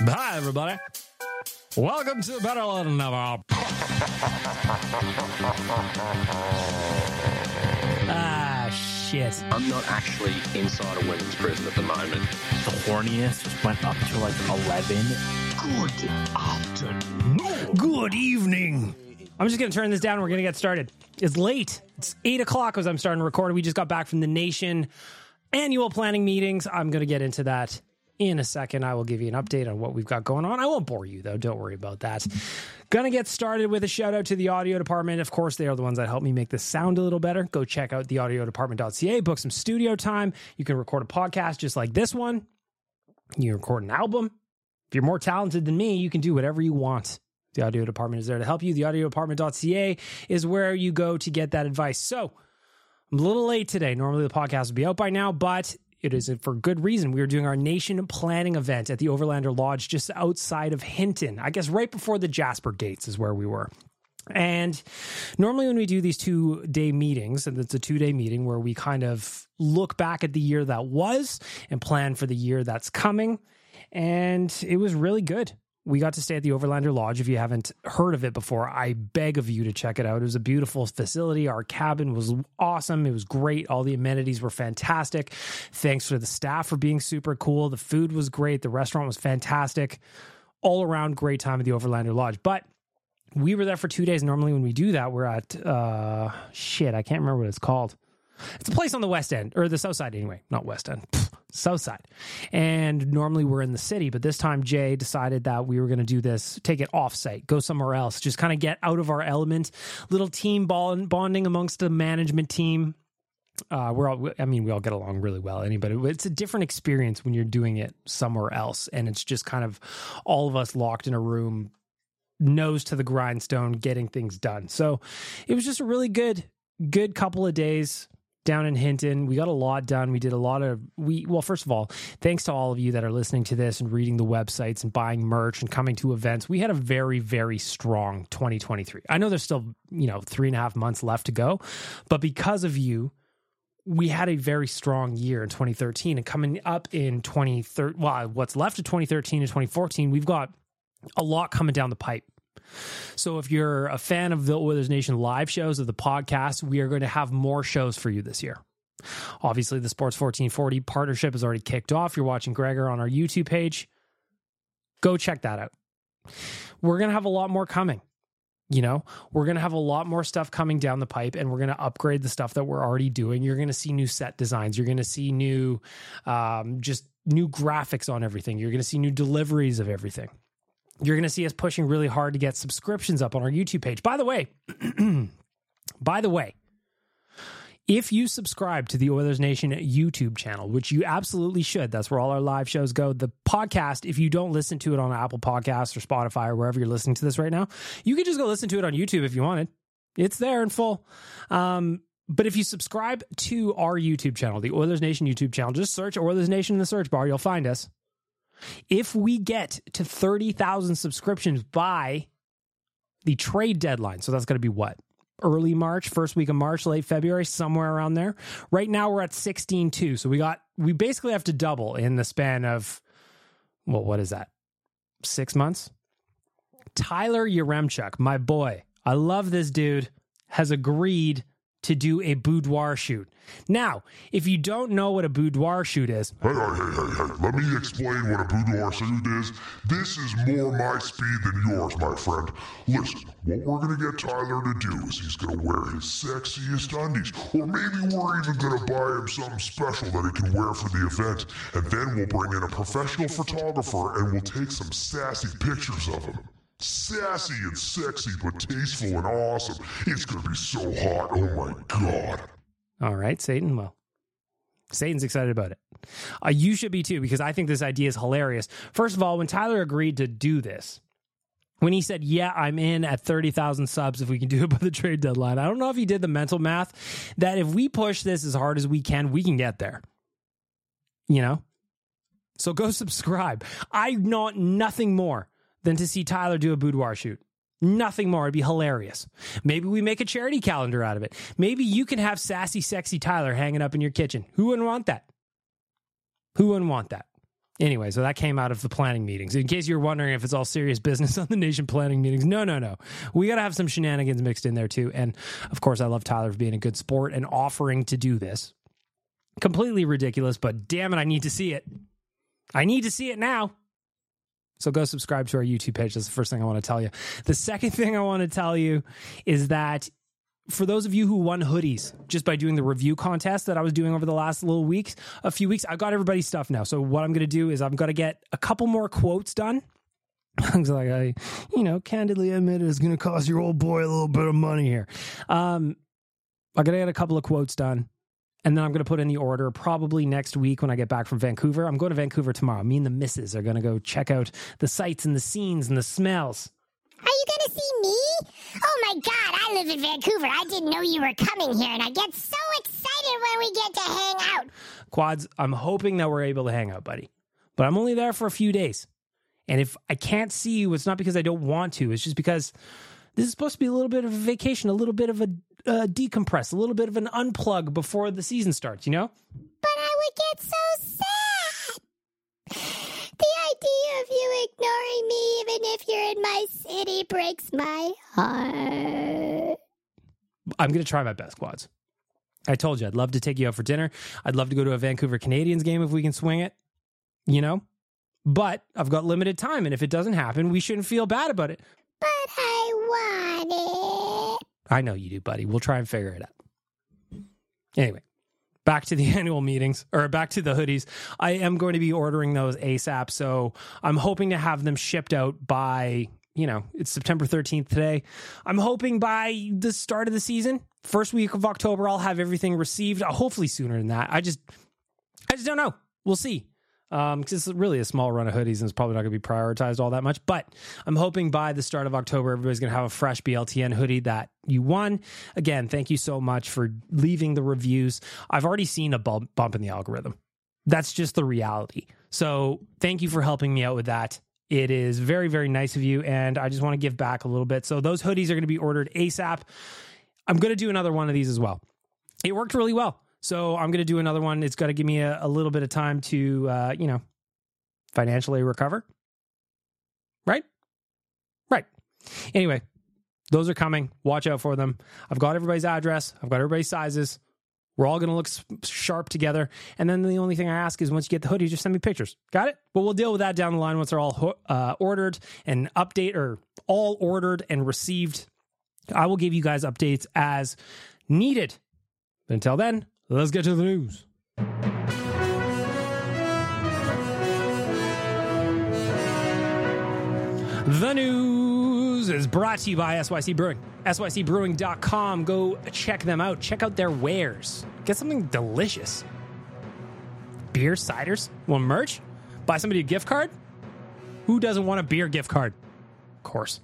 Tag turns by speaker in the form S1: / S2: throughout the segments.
S1: Hi, everybody. Welcome to Better Than Ever. ah, shit.
S2: I'm not actually inside a women's prison at the moment.
S3: The horniest just went up to like 11.
S1: Good afternoon. Good evening. I'm just going to turn this down. We're going to get started. It's late. It's 8 o'clock as I'm starting to record. We just got back from the Nation annual planning meetings. I'm going to get into that in a second. I will give you an update on what we've got going on. I won't bore you, though. Don't worry about that. Gonna get started with a shout out to the audio department. Of course, they are the ones that help me make this sound a little better. Go check out theaudiodepartment.ca, book some studio time. You can record a podcast just like this one. You record an album. If you're more talented than me, you can do whatever you want. The audio department is there to help you. The Theaudiodepartment.ca is where you go to get that advice. So, I'm a little late today. Normally the podcast would be out by now, but it is for good reason. We are doing our nation planning event at the Overlander Lodge just outside of Hinton. I guess right before the Jasper Gates is where we were. And normally, when we do these two day meetings, and it's a two day meeting where we kind of look back at the year that was and plan for the year that's coming. And it was really good we got to stay at the Overlander Lodge. If you haven't heard of it before, I beg of you to check it out. It was a beautiful facility. Our cabin was awesome. It was great. All the amenities were fantastic. Thanks for the staff for being super cool. The food was great. The restaurant was fantastic. All around great time at the Overlander Lodge. But we were there for two days. Normally, when we do that, we're at uh shit. I can't remember what it's called. It's a place on the west end or the south side anyway, not west end. South side. And normally we're in the city, but this time Jay decided that we were going to do this, take it off site, go somewhere else, just kind of get out of our element, little team bonding amongst the management team. Uh, we're all, I mean, we all get along really well. Anybody, it's a different experience when you're doing it somewhere else. And it's just kind of all of us locked in a room, nose to the grindstone, getting things done. So it was just a really good, good couple of days down in Hinton. We got a lot done. We did a lot of we well, first of all, thanks to all of you that are listening to this and reading the websites and buying merch and coming to events. We had a very, very strong 2023. I know there's still, you know, three and a half months left to go, but because of you, we had a very strong year in 2013 and coming up in 2013 well what's left of 2013 and 2014 we've got a lot coming down the pipe so if you're a fan of the Oilers Nation live shows of the podcast, we are going to have more shows for you this year. Obviously, the Sports 1440 partnership has already kicked off. You're watching Gregor on our YouTube page. Go check that out. We're going to have a lot more coming. You know, we're going to have a lot more stuff coming down the pipe and we're going to upgrade the stuff that we're already doing. You're going to see new set designs. You're going to see new, um, just new graphics on everything. You're going to see new deliveries of everything you're going to see us pushing really hard to get subscriptions up on our YouTube page. By the way, by the way, if you subscribe to the Oilers Nation YouTube channel, which you absolutely should, that's where all our live shows go. The podcast, if you don't listen to it on Apple Podcasts or Spotify or wherever you're listening to this right now, you can just go listen to it on YouTube if you wanted. It's there in full. Um, but if you subscribe to our YouTube channel, the Oilers Nation YouTube channel, just search Oilers Nation in the search bar, you'll find us. If we get to 30,000 subscriptions by the trade deadline, so that's going to be what? Early March, first week of March, late February, somewhere around there. Right now we're at 16.2. So we got, we basically have to double in the span of, well, what is that? Six months? Tyler Yaremchuk, my boy, I love this dude, has agreed to do a boudoir shoot. Now, if you don't know what a boudoir shoot is,
S4: Hey, hey, hey, hey, let me explain what a boudoir shoot is. This is more my speed than yours, my friend. Listen, what we're gonna get Tyler to do is he's gonna wear his sexiest undies, or maybe we're even gonna buy him something special that he can wear for the event, and then we'll bring in a professional photographer and we'll take some sassy pictures of him. Sassy and sexy, but tasteful and awesome. It's gonna be so hot, oh my god.
S1: all right, Satan, well, Satan's excited about it. Uh, you should be too, because I think this idea is hilarious. First of all, when Tyler agreed to do this, when he said, Yeah, I'm in at 30,000 subs if we can do it by the trade deadline, I don't know if he did the mental math that if we push this as hard as we can, we can get there. You know? So go subscribe. I want nothing more than to see Tyler do a boudoir shoot. Nothing more. It'd be hilarious. Maybe we make a charity calendar out of it. Maybe you can have sassy, sexy Tyler hanging up in your kitchen. Who wouldn't want that? Who wouldn't want that? Anyway, so that came out of the planning meetings. In case you're wondering if it's all serious business on the nation planning meetings, no, no, no. We got to have some shenanigans mixed in there too. And of course, I love Tyler for being a good sport and offering to do this. Completely ridiculous, but damn it, I need to see it. I need to see it now. So go subscribe to our YouTube page. That's the first thing I want to tell you. The second thing I want to tell you is that for those of you who won hoodies just by doing the review contest that I was doing over the last little weeks, a few weeks, I got everybody's stuff now. So what I'm going to do is I'm going to get a couple more quotes done. I was like, I, you know, candidly admit it's going to cost your old boy a little bit of money here. Um, I'm going to get a couple of quotes done. And then I'm going to put in the order probably next week when I get back from Vancouver. I'm going to Vancouver tomorrow. Me and the missus are going to go check out the sights and the scenes and the smells.
S5: Are you gonna see me? Oh my god, I live in Vancouver. I didn't know you were coming here, and I get so excited when we get to hang out.
S1: Quads, I'm hoping that we're able to hang out, buddy. But I'm only there for a few days. And if I can't see you, it's not because I don't want to. It's just because this is supposed to be a little bit of a vacation, a little bit of a uh, decompress, a little bit of an unplug before the season starts, you know?
S5: But I would get so sad. The idea of you ignoring me, even if you're in my city, breaks my heart.
S1: I'm going to try my best, Quads. I told you I'd love to take you out for dinner. I'd love to go to a Vancouver Canadians game if we can swing it, you know? But I've got limited time, and if it doesn't happen, we shouldn't feel bad about it.
S5: But I want it.
S1: I know you do, buddy. We'll try and figure it out. Anyway, back to the annual meetings or back to the hoodies. I am going to be ordering those ASAP. So I'm hoping to have them shipped out by, you know, it's September 13th today. I'm hoping by the start of the season, first week of October, I'll have everything received. Uh, Hopefully sooner than that. I just, I just don't know. We'll see. Um, because it's really a small run of hoodies and it's probably not going to be prioritized all that much. But I'm hoping by the start of October, everybody's going to have a fresh BLTN hoodie that you won. Again, thank you so much for leaving the reviews. I've already seen a bump, bump in the algorithm. That's just the reality. So thank you for helping me out with that. It is very, very nice of you. And I just want to give back a little bit. So those hoodies are going to be ordered ASAP. I'm going to do another one of these as well. It worked really well. So I'm going to do another one. It's got to give me a, a little bit of time to, uh, you know, financially recover. Right? Right. Anyway, those are coming. Watch out for them. I've got everybody's address. I've got everybody's sizes. We're all going to look sharp together. And then the only thing I ask is once you get the hoodie, just send me pictures. Got it? But we'll deal with that down the line once they're all uh, ordered and update or all ordered and received. I will give you guys updates as needed. But until then, let's get to the news. The news is brought to you by SYC Brewing. SYCBrewing.com. Go check them out. Check out their wares. Get something delicious. Beer, ciders, want merch? Buy somebody a gift card? Who doesn't want a beer gift card? Of course.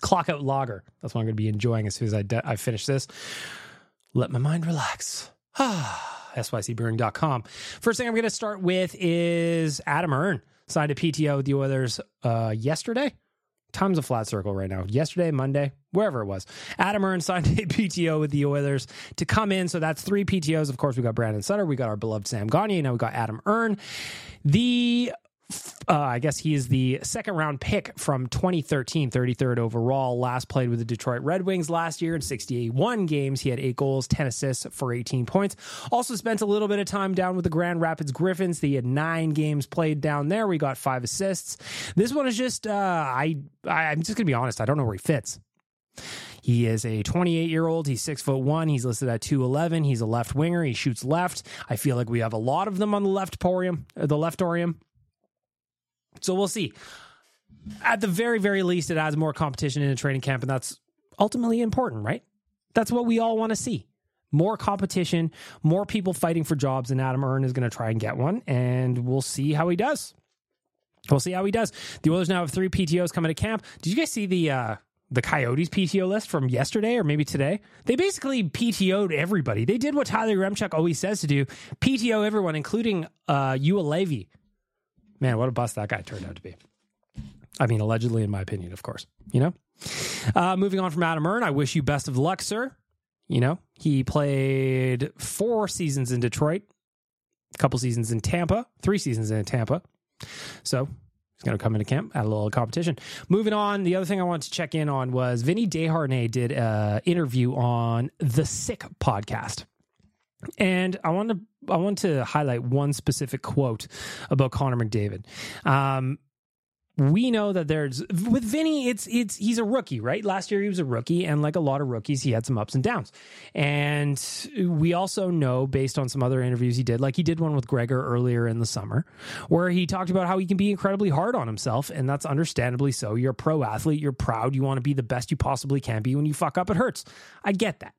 S1: Clock out lager. That's what I'm going to be enjoying as soon as I, de- I finish this. Let my mind relax. Ah, sycbrewing.com. First thing I'm going to start with is Adam Erne signed a PTO with the Oilers uh, yesterday. Time's a flat circle right now. Yesterday, Monday, wherever it was. Adam Erne signed a PTO with the Oilers to come in. So that's three PTOs. Of course, we got Brandon Sutter. We got our beloved Sam Gagne. Now we got Adam Erne. The uh, I guess he is the second round pick from 2013, 33rd overall. Last played with the Detroit Red Wings last year in 61 games. He had eight goals, 10 assists for 18 points. Also spent a little bit of time down with the Grand Rapids Griffins. He had nine games played down there. We got five assists. This one is just, uh, I, I'm just going to be honest. I don't know where he fits. He is a 28 year old. He's six foot one. He's listed at 211. He's a left winger. He shoots left. I feel like we have a lot of them on the left porium, the left orium. So we'll see. At the very, very least, it adds more competition in a training camp, and that's ultimately important, right? That's what we all want to see. More competition, more people fighting for jobs, and Adam Erne is going to try and get one, and we'll see how he does. We'll see how he does. The Oilers now have three PTOs coming to camp. Did you guys see the uh, the Coyotes PTO list from yesterday or maybe today? They basically PTO'd everybody. They did what Tyler Remchuk always says to do: PTO everyone, including uh, Juolevi. Man, what a bust that guy turned out to be. I mean, allegedly, in my opinion, of course. You know? Uh, moving on from Adam Erne, I wish you best of luck, sir. You know, he played four seasons in Detroit, a couple seasons in Tampa, three seasons in Tampa. So he's going to come into camp, add a little competition. Moving on, the other thing I wanted to check in on was Vinny Desharnais did an interview on the Sick podcast. And I want to I want to highlight one specific quote about Connor McDavid. Um, we know that there's with Vinny, it's it's he's a rookie, right? Last year he was a rookie, and like a lot of rookies, he had some ups and downs. And we also know, based on some other interviews he did, like he did one with Gregor earlier in the summer, where he talked about how he can be incredibly hard on himself, and that's understandably so. You're a pro athlete, you're proud, you want to be the best you possibly can be. When you fuck up, it hurts. I get that.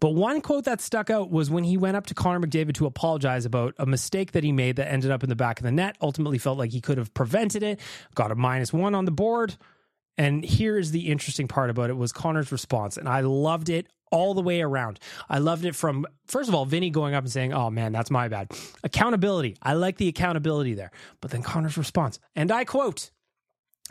S1: But one quote that stuck out was when he went up to Connor McDavid to apologize about a mistake that he made that ended up in the back of the net. Ultimately, felt like he could have prevented it, got a minus one on the board. And here's the interesting part about it was Connor's response. And I loved it all the way around. I loved it from, first of all, Vinny going up and saying, Oh man, that's my bad. Accountability. I like the accountability there. But then Connor's response, and I quote,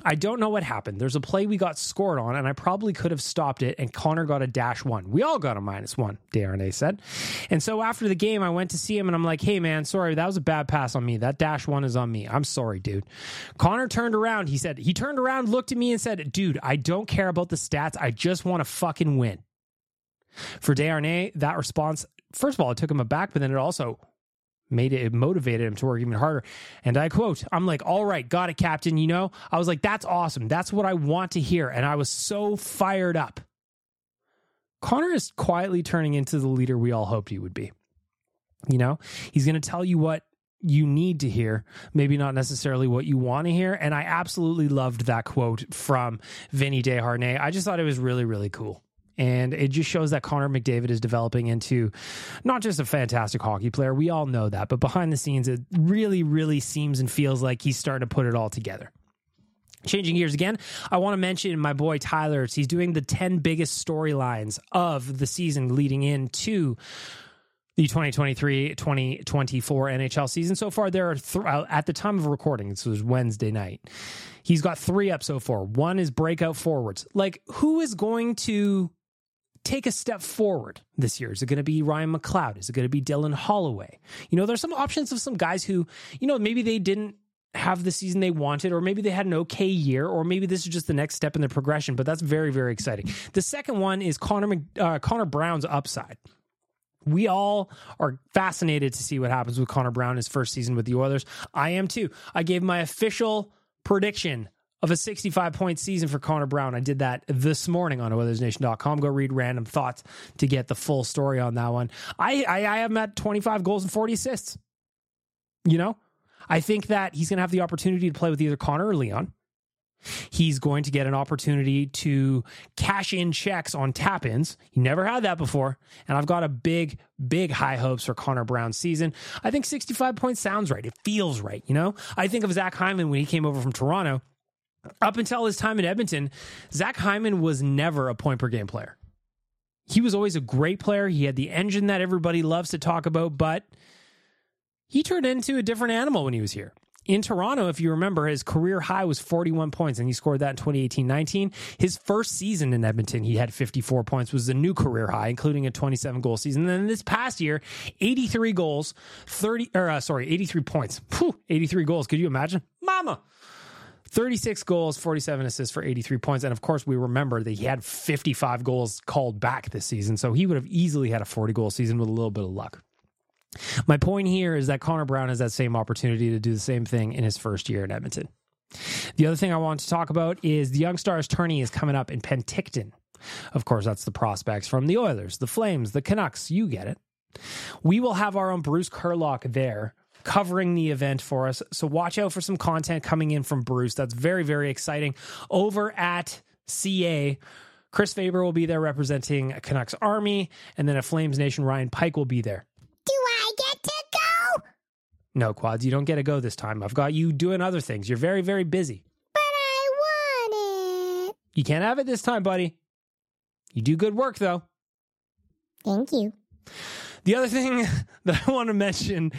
S1: I don't know what happened. There's a play we got scored on, and I probably could have stopped it, and Connor got a dash one. We all got a minus one, Desharnais said. And so after the game, I went to see him, and I'm like, hey, man, sorry, that was a bad pass on me. That dash one is on me. I'm sorry, dude. Connor turned around. He said, he turned around, looked at me, and said, dude, I don't care about the stats. I just want to fucking win. For Desharnais, that response, first of all, it took him aback, but then it also made it, it motivated him to work even harder. And I quote, I'm like, all right, got it, Captain. You know, I was like, that's awesome. That's what I want to hear. And I was so fired up. Connor is quietly turning into the leader we all hoped he would be. You know, he's going to tell you what you need to hear, maybe not necessarily what you want to hear. And I absolutely loved that quote from Vinny Desharnais. I just thought it was really, really cool. And it just shows that Connor McDavid is developing into not just a fantastic hockey player. We all know that. But behind the scenes, it really, really seems and feels like he's starting to put it all together. Changing gears again, I want to mention my boy Tyler. He's doing the 10 biggest storylines of the season leading into the 2023 2024 NHL season. So far, there are th- uh, at the time of recording, this was Wednesday night. He's got three up so far. One is breakout forwards. Like, who is going to take a step forward this year? Is it going to be Ryan McLeod? Is it going to be Dylan Holloway? You know, there's some options of some guys who, you know, maybe they didn't have the season they wanted, or maybe they had an okay year, or maybe this is just the next step in their progression. But that's very, very exciting. The second one is Connor uh, Connor Brown's upside. We all are fascinated to see what happens with Connor Brown his first season with the Oilers. I am too. I gave my official prediction of a 65 point season for Connor Brown. I did that this morning on OilersNation.com. Go read random thoughts to get the full story on that one. I, I, I have him at 25 goals and 40 assists. You know, I think that he's going to have the opportunity to play with either Connor or Leon. He's going to get an opportunity to cash in checks on tap ins. He never had that before. And I've got a big, big high hopes for Connor Brown's season. I think 65 points sounds right. It feels right. You know, I think of Zach Hyman when he came over from Toronto. Up until his time in Edmonton, Zach Hyman was never a point per game player. He was always a great player. He had the engine that everybody loves to talk about, but he turned into a different animal when he was here. In Toronto, if you remember, his career high was 41 points, and he scored that in 2018 19. His first season in Edmonton, he had 54 points, was a new career high, including a 27 goal season. And then this past year, 83 goals, 30, or uh, sorry, 83 points. Whew, 83 goals. Could you imagine? Mama. 36 goals, 47 assists for 83 points. And of course, we remember that he had 55 goals called back this season. So he would have easily had a 40 goal season with a little bit of luck. My point here is that Connor Brown has that same opportunity to do the same thing in his first year in Edmonton. The other thing I want to talk about is the Young Stars tourney is coming up in Penticton. Of course, that's the prospects from the Oilers, the Flames, the Canucks. You get it. We will have our own Bruce Curlock there covering the event for us. So watch out for some content coming in from Bruce. That's very, very exciting. Over at CA, Chris Faber will be there representing Canucks Army, and then a Flames Nation, Ryan Pike will be there.
S5: Do I get to go?
S1: No, Quads, you don't get to go this time. I've got you doing other things. You're very, very busy.
S5: But I want it.
S1: You can't have it this time, buddy. You do good work, though.
S5: Thank you.
S1: The other thing that I want to mention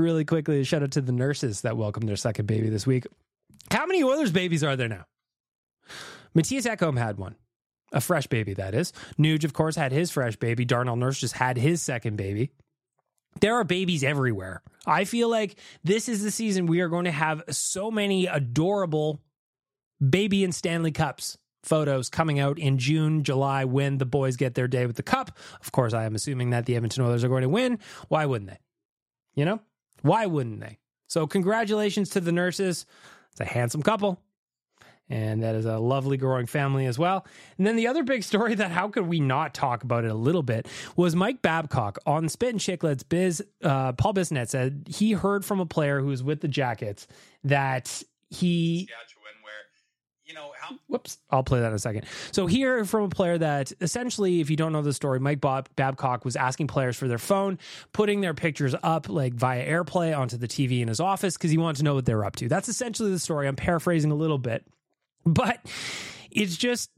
S1: really quickly shout out to the nurses that welcomed their second baby this week. How many Oilers babies are there now? Matthias Ekholm had one. A fresh baby, that is. Nuge, of course, had his fresh baby. Darnell Nurse just had his second baby. There are babies everywhere. I feel like this is the season we are going to have so many adorable baby and Stanley Cups photos coming out in June, July when the boys get their day with the cup. Of course, I am assuming that the Edmonton Oilers are going to win. Why wouldn't they? You know? Why wouldn't they? So, congratulations to the nurses. It's a handsome couple. And that is a lovely growing family as well. And then the other big story that how could we not talk about it a little bit was Mike Babcock on Spit and Chicklets. Biz uh, Paul Bissonnette said he heard from a player who was with the Jackets that he
S6: you know how
S1: Whoops. I'll play that in a second. So, here from a player that essentially, if you don't know the story, Mike Bob- Babcock was asking players for their phone, putting their pictures up like via AirPlay onto the TV in his office because he wanted to know what they're up to. That's essentially the story. I'm paraphrasing a little bit, but it's just.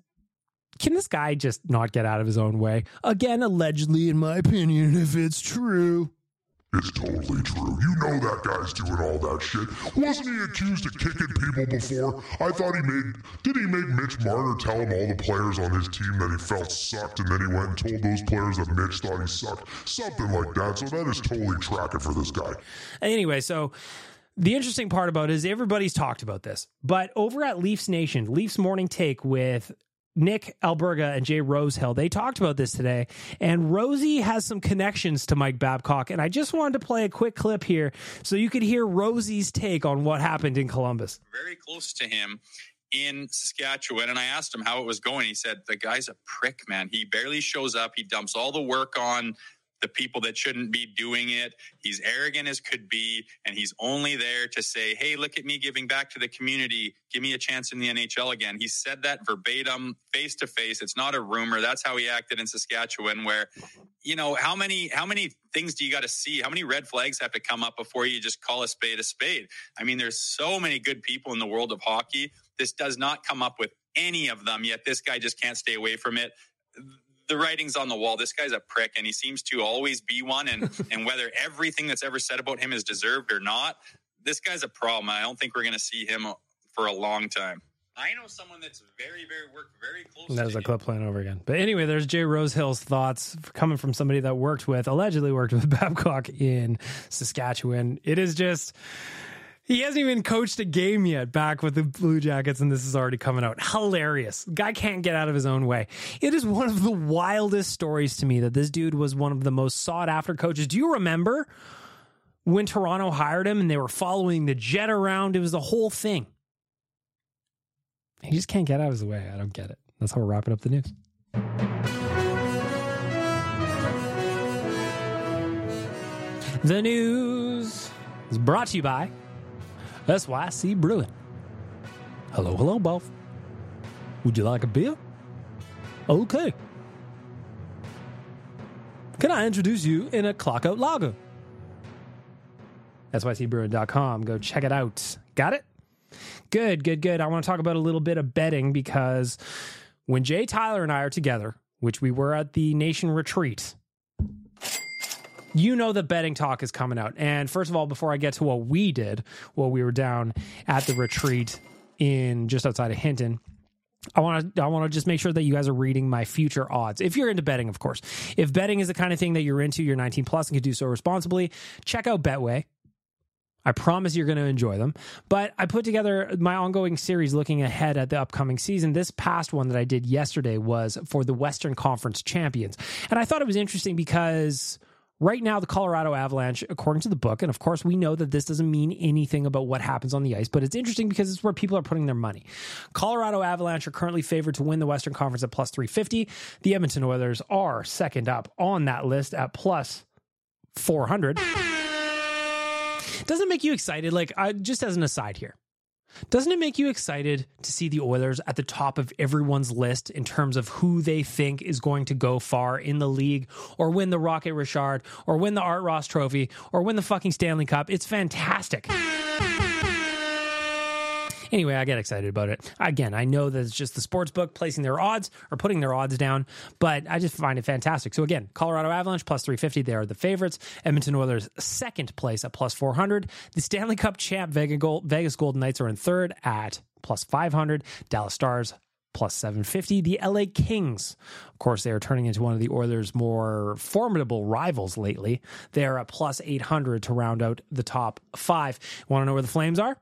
S1: Can this guy just not get out of his own way? Again, allegedly, in my opinion, if it's true.
S4: It's totally true. You know that guy's doing all that shit. Wasn't he accused of kicking people before? I thought he made. Did he make Mitch Marner tell him all the players on his team that he felt sucked, and then he went and told those players that Mitch thought he sucked? Something like that. So that is totally tracking for this guy.
S1: Anyway, so the interesting part about it is everybody's talked about this, but over at Leafs Nation, Leafs Morning Take with Nick Alberga and Jay Rosehill, they talked about this today. And Rosie has some connections to Mike Babcock. And I just wanted to play a quick clip here so you could hear Rosie's take on what happened in Columbus.
S6: very close to him in Saskatchewan, and I asked him how it was going. He said the guy's a prick, man. He barely shows up. He dumps all the work on the people that shouldn't be doing it. He's arrogant as could be, and he's only there to say, "Hey, look at me giving back to the community. Give me a chance in the NHL again." He said that verbatim, face to face. It's not a rumor. That's how he acted in Saskatchewan. Where, you know, how many how many things do you got to see? How many red flags have to come up before you just call a spade a spade? I mean, there's so many good people in the world of hockey. This does not come up with any of them yet. This guy just can't stay away from it the writing's on the wall. This guy's a prick, and he seems to always be one. And and whether everything that's ever said about him is deserved or not, this guy's a problem. I don't think we're going to see him for a long time. I know someone that's very, very worked very close.
S1: That was a
S6: him.
S1: clip playing over again. But anyway, there's Jay Rosehill's thoughts coming from somebody that worked with, allegedly worked with Babcock in Saskatchewan. It is just, he hasn't even coached a game yet back with the Blue Jackets, and this is already coming out. Hilarious. Guy can't get out of his own way. It is one of the wildest stories to me that this dude was one of the most sought after coaches. Do you remember when Toronto hired him and they were following the jet around? It was the whole thing. He just can't get out of his way. I don't get it. That's how we're wrapping up the news. The news is brought to you by SYC Brewing. Hello, hello, both. Would you like a beer? Okay. Can I introduce you in a clock out lager? SYCbrewing.com. Go check it out. Got it? Good, good, good. I want to talk about a little bit of betting because when Jay Tyler and I are together, which we were at the nation retreat, you know the betting talk is coming out. And first of all, before I get to what we did while we were down at the retreat in just outside of Hinton, I want to I want to just make sure that you guys are reading my future odds. If you're into betting, of course. If betting is the kind of thing that you're into, you're 19 plus and can do so responsibly, check out Betway. I promise you're going to enjoy them. But I put together my ongoing series looking ahead at the upcoming season. This past one that I did yesterday was for the Western Conference champions. And I thought it was interesting because right now the Colorado Avalanche, according to the book, and of course we know that this doesn't mean anything about what happens on the ice, but it's interesting because it's where people are putting their money. Colorado Avalanche are currently favored to win the Western Conference at plus 350. The Edmonton Oilers are second up on that list at plus 400. Doesn't make you excited? Like, I, just as an aside here, doesn't it make you excited to see the Oilers at the top of everyone's list in terms of who they think is going to go far in the league or win the Rocket Richard or win the Art Ross Trophy or win the fucking Stanley Cup? It's fantastic. Anyway, I get excited about it. Again, I know that it's just the sports book placing their odds or putting their odds down, but I just find it fantastic. So again, Colorado Avalanche plus 350, they are the favorites. Edmonton Oilers second place at plus 400. The Stanley Cup champ Vegas Golden Knights are in third at plus 500. Dallas Stars plus 750. The LA Kings, of course, they are turning into one of the Oilers' more formidable rivals lately. They are at plus 800 to round out the top five. Want to know where the Flames are?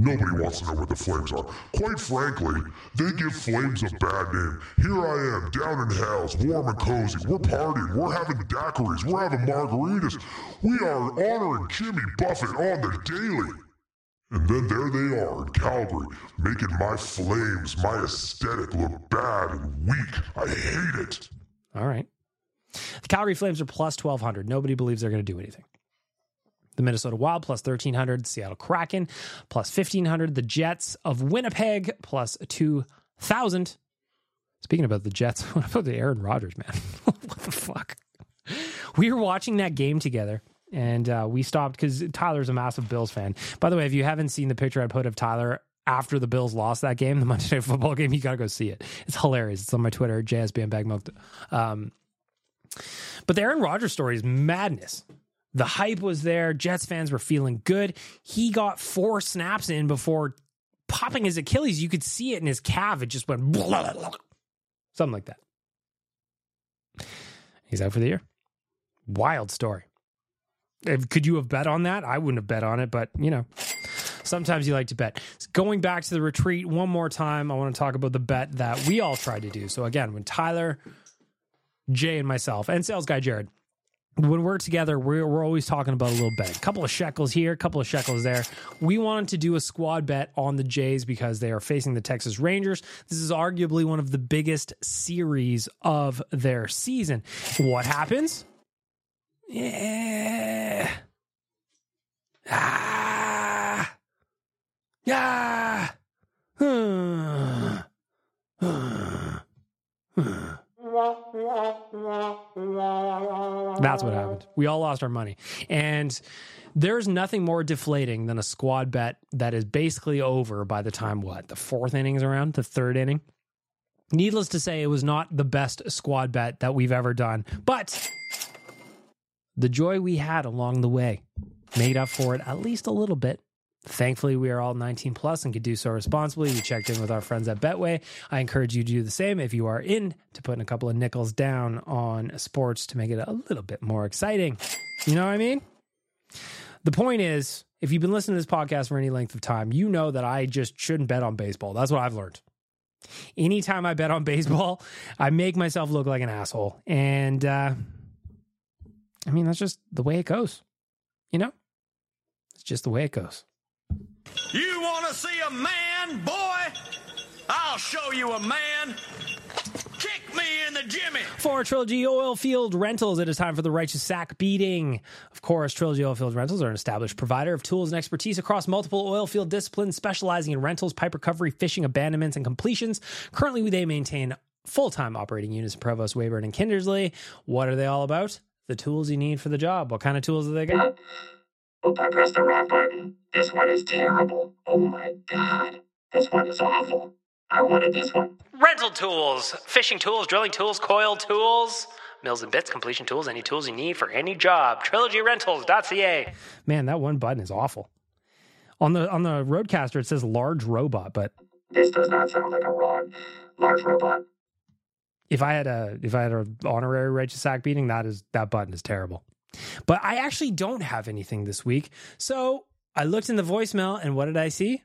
S4: Nobody wants to know where the Flames are. Quite frankly, they give Flames a bad name. Here I am, down in hells, warm and cozy. We're partying, we're having daiquiris, we're having margaritas. We are honoring Jimmy Buffett on the daily. And then there they are in Calgary, making my Flames, my aesthetic look bad and weak. I hate it.
S1: All right. The Calgary Flames are plus 1,200. Nobody believes they're going to do anything the Minnesota Wild plus 1300, Seattle Kraken plus 1500, the Jets of Winnipeg plus 2000. Speaking about the Jets, what about the Aaron Rodgers, man? what the fuck? We were watching that game together and uh, we stopped because Tyler's a massive Bills fan. By the way, if you haven't seen the picture I put of Tyler after the Bills lost that game, the Monday Night Football game, you got to go see it. It's hilarious. It's on my Twitter, JSBN Um, but the Aaron Rodgers story is madness. The hype was there. Jets fans were feeling good. He got four snaps in before popping his Achilles. You could see it in his calf. It just went blah, blah, something like that. He's out for the year. Wild story. Could you have bet on that? I wouldn't have bet on it, but you know, sometimes you like to bet. Going back to the retreat one more time, I want to talk about the bet that we all tried to do. So again, when Tyler, Jay, and myself, and sales guy Jared when we're together, we're, we're always talking about a little bet. A couple of shekels here, a couple of shekels there. We wanted to do a squad bet on the Jays because they are facing the Texas Rangers. This is arguably one of the biggest series of their season. What happens? Yeah. Ah. Yeah. Hmm. Hmm. That's what happened. We all lost our money. And there's nothing more deflating than a squad bet that is basically over by the time what? The fourth inning is around, the third inning. Needless to say, it was not the best squad bet that we've ever done. But the joy we had along the way made up for it at least a little bit Thankfully, we are all 19 plus and can do so responsibly. We checked in with our friends at Betway. I encourage you to do the same if you are in to putting a couple of nickels down on sports to make it a little bit more exciting. You know what I mean? The point is, if you've been listening to this podcast for any length of time, you know that I just shouldn't bet on baseball. That's what I've learned. Anytime I bet on baseball, I make myself look like an asshole. And uh, I mean, that's just the way it goes. You know? It's just the way it goes.
S7: You want to see a man, boy? I'll show you a man. Kick me in the Jimmy.
S1: For Trilogy Oilfield Rentals, it is time for the righteous sack beating. Of course, Trilogy Oilfield Rentals are an established provider of tools and expertise across multiple oilfield disciplines, specializing in rentals, pipe recovery, fishing, abandonments, and completions. Currently, they maintain full time operating units in Provost, Weyburn, and Kindersley. What are they all about? The tools you need for the job. What kind of tools do they got?
S8: Oop, I pressed the wrong button. This one is terrible. Oh my god. This one is awful.
S9: I wanted this one.
S1: Rental tools, fishing tools, drilling tools, coil tools, mills and bits, completion tools, any tools you need for any job. TrilogyRentals.ca. Man, that one button is awful. On the on the RODECaster it says large robot, but
S9: This does not sound like a rod. Large robot.
S1: if I had a if I had an honorary righteous sack beating, that is that button is terrible. But I actually don't have anything this week. So I looked in the voicemail and what did I see?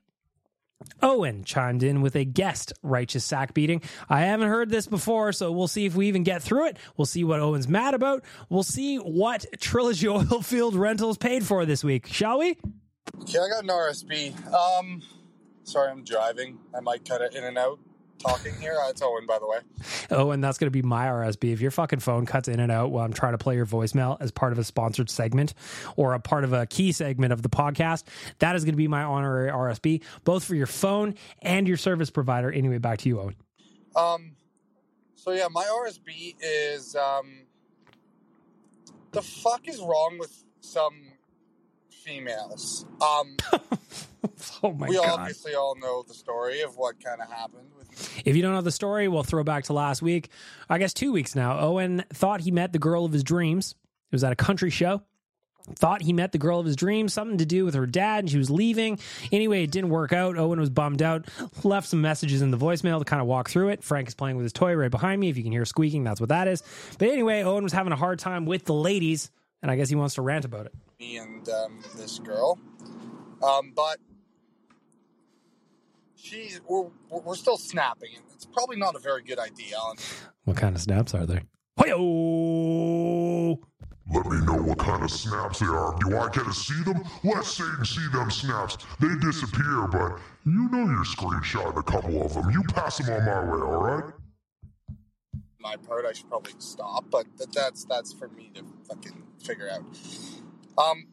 S1: Owen chimed in with a guest righteous sack beating. I haven't heard this before, so we'll see if we even get through it. We'll see what Owen's mad about. We'll see what Trilogy Oilfield Rentals paid for this week, shall we?
S10: Okay, I got an RSB. Um, sorry, I'm driving. I might cut it in and out talking here. It's Owen, by the way.
S1: Oh, and that's going to be my RSB. If your fucking phone cuts in and out while I'm trying to play your voicemail as part of a sponsored segment or a part of a key segment of the podcast, that is going to be my honorary RSB, both for your phone and your service provider. Anyway, back to you, Owen.
S10: Um, so yeah, my RSB is um, the fuck is wrong with some females? Um,
S1: Oh my
S10: we
S1: God.
S10: obviously all know the story of what kind of happened
S1: If you don't know the story, we'll throw back to last week. I guess two weeks now. Owen thought he met the girl of his dreams. It was at a country show. Thought he met the girl of his dreams, something to do with her dad, and she was leaving. Anyway, it didn't work out. Owen was bummed out. Left some messages in the voicemail to kind of walk through it. Frank is playing with his toy right behind me. If you can hear squeaking, that's what that is. But anyway, Owen was having a hard time with the ladies, and I guess he wants to rant about it.
S10: me and um, this girl. Um, but she's we're, we're we're still snapping, and it's probably not a very good idea. On
S1: What kind of snaps are there? Hoyo!
S4: Let me know what kind of snaps they are. Do I get to see them? Let Satan see them snaps. They disappear, but you know you're screenshotting a couple of them. You pass them on my way, alright?
S10: my part, I should probably stop, but that's that's for me to fucking figure out. Um,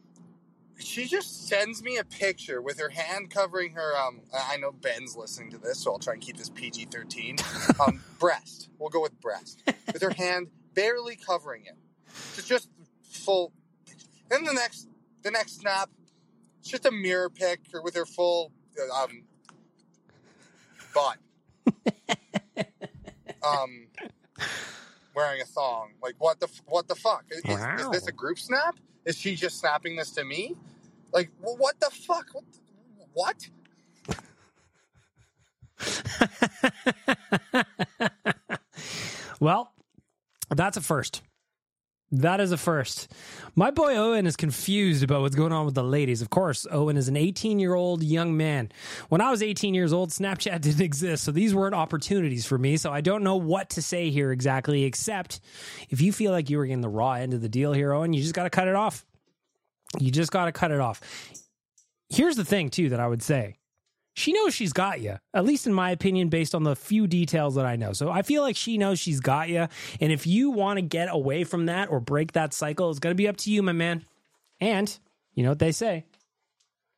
S10: she just sends me a picture with her hand covering her. Um, I know Ben's listening to this, so I'll try and keep this PG thirteen. Um, breast. We'll go with breast. With her hand barely covering it. It's just full. Then the next, the next snap, it's just a mirror pic or with her full uh, um butt. um, wearing a thong. Like what the what the fuck? Is, is this a group snap? Is she just snapping this to me? Like wh- what the fuck? What? What?
S1: Well, that's a first. That is a first. My boy Owen is confused about what's going on with the ladies. Of course, Owen is an 18 year old young man. When I was 18 years old, Snapchat didn't exist. So these weren't opportunities for me. So I don't know what to say here exactly, except if you feel like you were getting the raw end of the deal here, Owen, you just got to cut it off. You just got to cut it off. Here's the thing, too, that I would say she knows she's got you, at least in my opinion, based on the few details that I know. So I feel like she knows she's got you. And if you want to get away from that or break that cycle, it's going to be up to you, my man. And you know what they say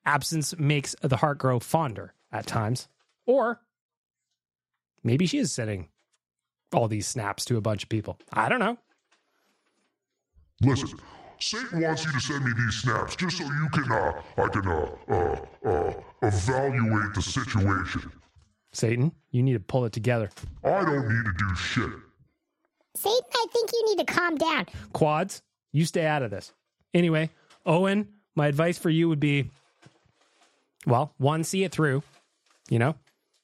S1: absence makes the heart grow fonder at times. Or maybe she is sending all these snaps to a bunch of people. I don't know.
S4: Listen, Satan wants you to send me these snaps just so you can, uh, I can, uh, uh, uh, evaluate the situation.
S1: Satan, you need to pull it together.
S4: I don't need to do shit.
S5: Satan, I think you need to calm down.
S1: Quads, you stay out of this. Anyway, Owen, my advice for you would be well, one, see it through, you know,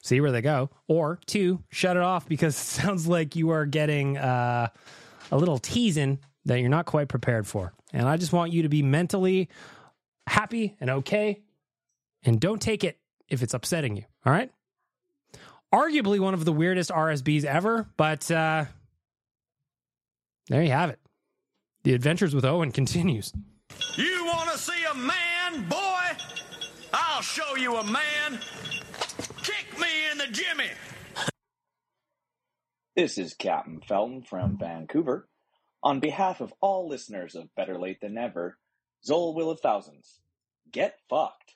S1: see where they go, or two, shut it off because it sounds like you are getting uh, a little teasing that you're not quite prepared for. And I just want you to be mentally happy and okay, and don't take it if it's upsetting you. All right. Arguably one of the weirdest RSBs ever, but uh, there you have it. The adventures with Owen continues.
S7: You want to see a man, boy? I'll show you a man. Kick me in the jimmy.
S11: This is Captain Felton from Vancouver. On behalf of all listeners of Better Late Than Never, Zol Will of Thousands, get fucked.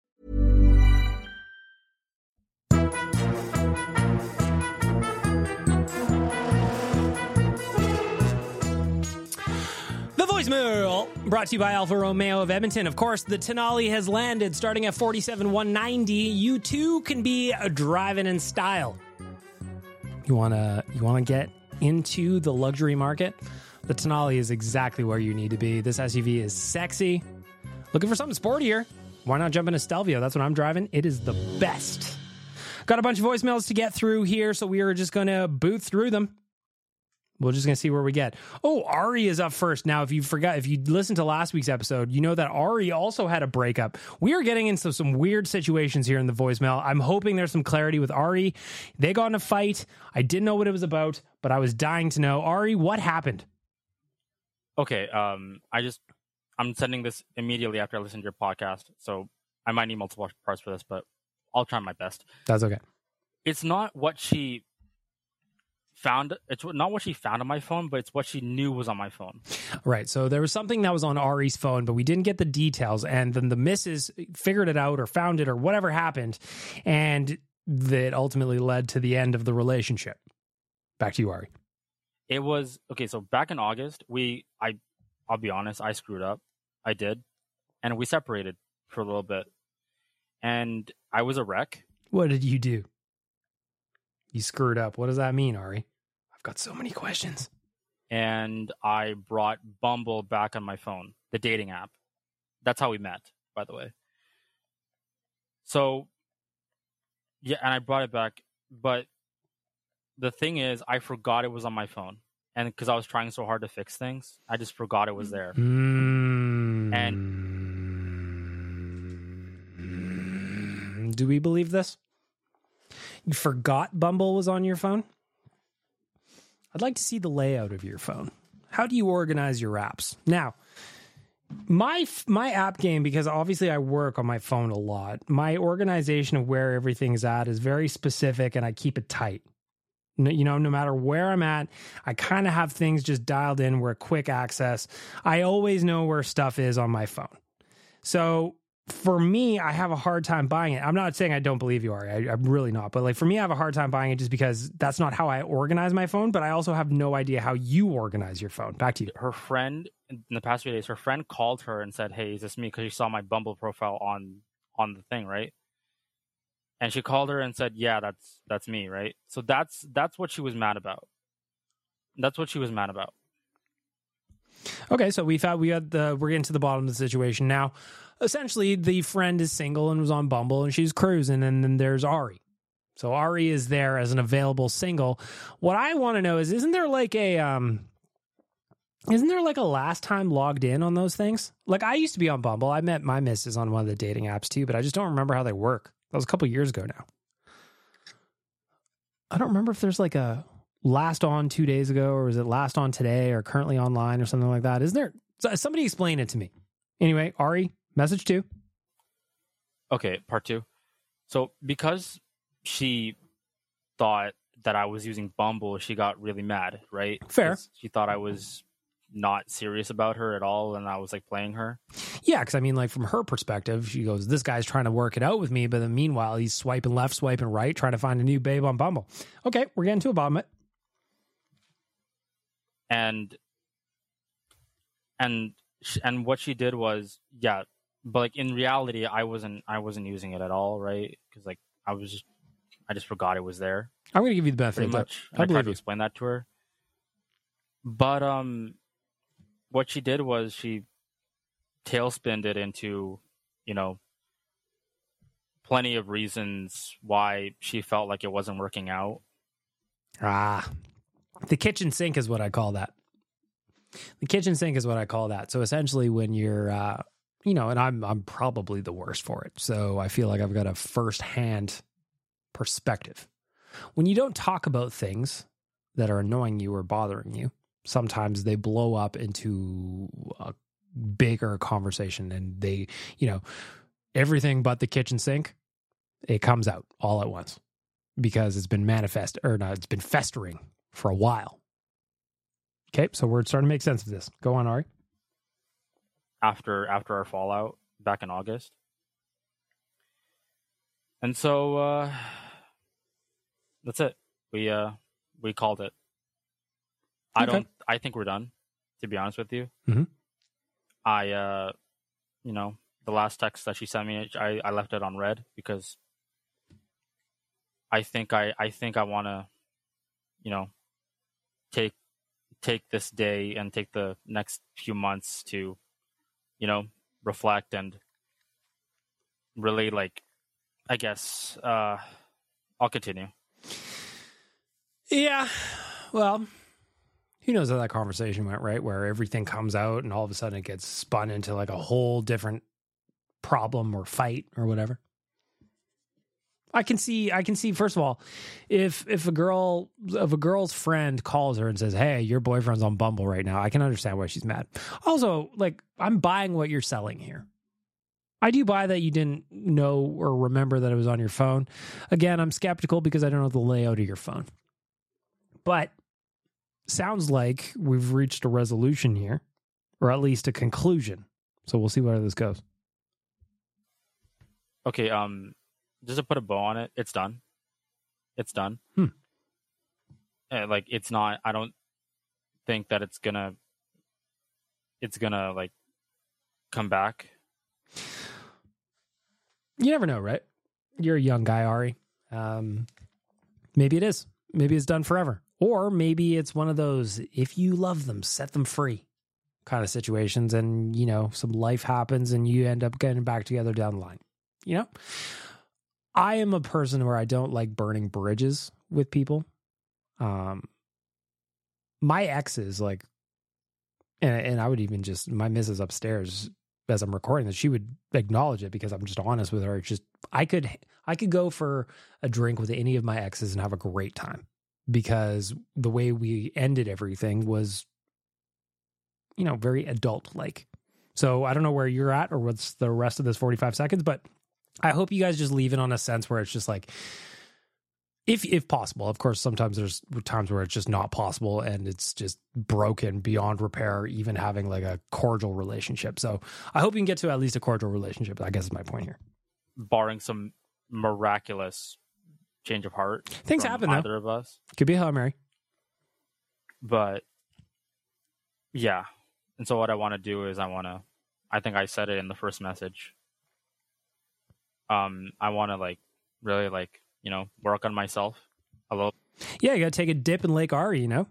S1: Voicemail brought to you by Alfa Romeo of Edmonton. Of course, the Tonale has landed starting at 47,190. You too can be driving in style. You want to you want to get into the luxury market? The Tonale is exactly where you need to be. This SUV is sexy. Looking for something sportier? Why not jump into Stelvio? That's what I'm driving. It is the best. Got a bunch of voicemails to get through here, so we are just going to boot through them. We're just gonna see where we get. Oh, Ari is up first. Now, if you forgot, if you listened to last week's episode, you know that Ari also had a breakup. We are getting into some weird situations here in the voicemail. I'm hoping there's some clarity with Ari. They got in a fight. I didn't know what it was about, but I was dying to know. Ari, what happened?
S3: Okay, um, I just I'm sending this immediately after I listen to your podcast, so I might need multiple parts for this, but I'll try my best.
S1: That's okay.
S3: It's not what she found. It's not what she found on my phone, but it's what she knew was on my phone.
S1: Right. So there was something that was on Ari's phone, but we didn't get the details. And then the missus figured it out or found it or whatever happened. And that ultimately led to the end of the relationship. Back to you, Ari.
S3: It was okay. So back in August, we I I'll be honest, I screwed up. I did, and we separated for a little bit, and I was a wreck.
S1: What did you do? You screwed up. What does that mean, Ari? I've got so many questions.
S3: and I brought Bumble back on my phone, the dating app. That's how we met, by the way. So, yeah, and I brought it back, but the thing is, I forgot it was on my phone, and because I was trying so hard to fix things, I just forgot it was there.
S1: Mm.
S3: And
S1: do we believe this? You forgot Bumble was on your phone? I'd like to see the layout of your phone. How do you organize your apps? Now, my my app game because obviously I work on my phone a lot. My organization of where everything's at is very specific and I keep it tight. No- You know, no matter where I'm at, I kind of have things just dialed in where quick access. I always know where stuff is on my phone. So for me, I have a hard time buying it. I'm not saying I don't believe you, are. I, I'm really not. But like for me, I have a hard time buying it just because that's not how I organize my phone. But I also have no idea how you organize your phone. Back to you.
S3: her friend in the past few days, her friend called her and said, "Hey, is this me?" Because she saw my Bumble profile on on the thing, right? And she called her and said, "Yeah, that's that's me, right?" So that's that's what she was mad about. That's what she was mad about.
S1: Okay, so we thought we had the we're getting to the bottom of the situation now. Essentially, the friend is single and was on Bumble and she's cruising, and then there's Ari. So Ari is there as an available single. What I want to know is, isn't there like a um Isn't there like a last time logged in on those things? Like I used to be on Bumble. I met my missus on one of the dating apps too, but I just don't remember how they work. That was a couple years ago now. I don't remember if there's like a last on two days ago or is it last on today or currently online or something like that. Isn't there? Somebody explain it to me. Anyway, Ari, message two.
S3: Okay, part two. So because she thought that I was using Bumble, she got really mad, right?
S1: Fair.
S3: She thought I was not serious about her at all, and I was like playing her.
S1: Yeah, because I mean, like from her perspective, she goes, "This guy's trying to work it out with me," but then meanwhile, he's swiping left, swiping right, trying to find a new babe on Bumble. Okay, we're getting to a bottom it.
S3: and and and what she did was yeah but like in reality i wasn't i wasn't using it at all right? Because like i was just i just forgot it was there.
S1: I'm going to give you the benefit of
S3: much.
S1: I
S3: i, tried
S1: believe
S3: to
S1: you.
S3: explain that to her? But um what she did was she tailspinned it into you know plenty of reasons why she felt like it wasn't working out.
S1: Ah, the kitchen sink is what I call that. The kitchen sink is what I call that. So essentially, when you're, uh, you know, and I'm I'm probably the worst for it. So I feel like I've got a firsthand perspective. When you don't talk about things that are annoying you or bothering you, sometimes they blow up into a bigger conversation, and they, you know, everything but the kitchen sink, it comes out all at once because it's been manifest or not, it's been festering for a while. Okay, so we're starting to make sense of this. Go on, Ari.
S3: After after our fallout back in August. And so uh that's it. We uh we called it. I
S1: Okay.
S3: don't I think we're done, to be honest with you.
S1: Mhm.
S3: I uh you know, the last text that she sent me I, I left it on red because I think I I think I wanna, you know, take take this day and take the next few months to you know reflect and really like i guess uh i'll continue
S1: Yeah. Well, who knows how that conversation went, right? Where everything comes out and all of a sudden it gets spun into like a whole different problem or fight or whatever. I can see I can see first of all, if if a girl if a girl's friend calls her and says, "Hey, your boyfriend's on Bumble right now." I can understand why she's mad. Also, like I'm buying what you're selling here. I do buy that you didn't know or remember that it was on your phone. Again, I'm skeptical because I don't know the layout of your phone. But sounds like we've reached a resolution here, or at least a conclusion. So we'll see where this goes.
S3: okay um just to put a bow on it it's done it's done
S1: Hmm.
S3: Uh, like it's not i don't think that it's gonna it's gonna like come back
S1: You never know, right? You're a young guy, Ari. Um, maybe it is. Maybe it's done forever. Or maybe it's one of those if you love them, set them free kind of situations. And, you know, some life happens and you end up getting back together down the line. You know? I am a person where I don't like burning bridges with people. Um, my exes, like, and, and I would even just, my missus upstairs as I'm recording this, she would acknowledge it because I'm just honest with her. It's just I could I could go for a drink with any of my exes and have a great time because the way we ended everything was, you know, very adult like. So I don't know where you're at or what's the rest of this 45 seconds, but I hope you guys just leave it on a sense where it's just like if if possible. Of course, sometimes there's times where it's just not possible and it's just broken beyond repair, even having like a cordial relationship. So I hope you can get to at least a cordial relationship. I guess is my point here.
S3: barring some miraculous change of heart
S1: Things happen, though.
S3: either of us
S1: Could be a Hail Mary.
S3: but yeah and so what i want to do is i want to i think i said it in the first message um i want to like really like you know work on myself a little
S1: Yeah, you got to take a dip in Lake Ari, you know?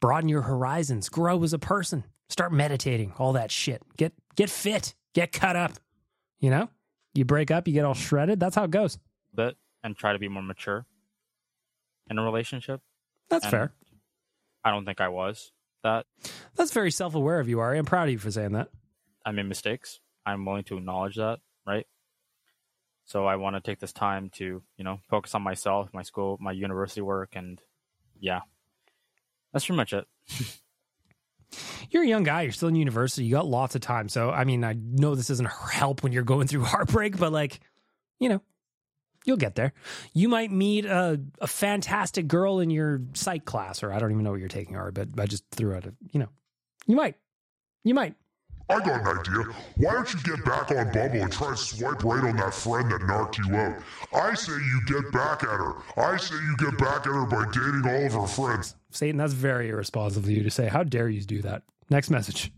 S1: Broaden your horizons, grow as a person, start meditating, all that shit. Get get fit, get cut up. You know? You break up, you get all shredded. That's how it goes.
S3: bit and try to be more mature in a relationship
S1: That's
S3: And
S1: fair.
S3: i don't think i was that.
S1: That's very self aware of you, Ari. I'm proud of you for saying that.
S3: I made mistakes. I'm willing to acknowledge that, right? So I want to take this time to, you know, focus on myself, my school, my university work, and yeah, that's pretty much it.
S1: You're a young guy. You're still in university. You got lots of time. So, I mean, I know this doesn't help when you're going through heartbreak, but like, you know, you'll get there. You might meet a, a fantastic girl in your psych class, or I don't even know what you're taking, Ari, but I just threw out a, you know, you might. You might.
S4: I got an idea. Why don't you get back on Bumble and try to swipe right on that friend that knocked you out? I say you get back at her. I say you get back at her by dating all of her friends.
S1: Satan, that's very irresponsible of you to say. How dare you do that? Next message.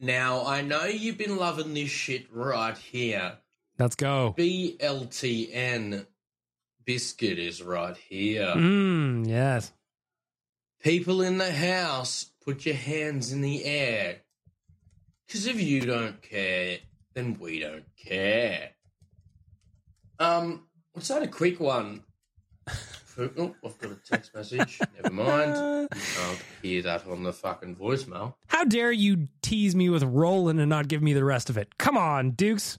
S12: Now, I know you've been loving this shit right here.
S1: Let's go.
S12: BLTN biscuit is right here.
S1: Mmm, yes.
S12: People in the house, put your hands in the air. Because if you don't care, then we don't care. Um, was that a quick one? Oh, I've got a text message. Never mind. You can't hear that on the fucking voicemail.
S1: How dare you tease me with Rollin' and not give me the rest of it? Come on, Dukes.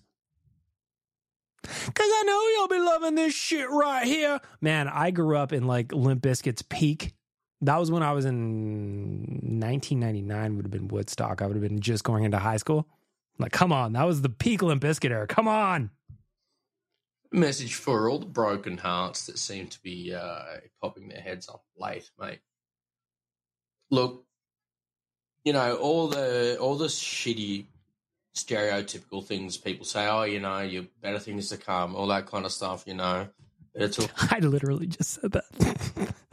S1: Cause I know you'll be loving this shit right here. Man, I grew up in like Limp Bizkit's peak. That was when I was in 1999. Would have been Woodstock. I would have been just going into high school. Like, come on, that was the peak Limp Bizkit era. Come on.
S12: Message for all the broken hearts that seem to be uh, popping their heads up late, mate. Look, you know all the all the shitty stereotypical things people say. Oh, you know, you better things to come, all that kind of stuff. You know, but it's all
S1: I literally just said that.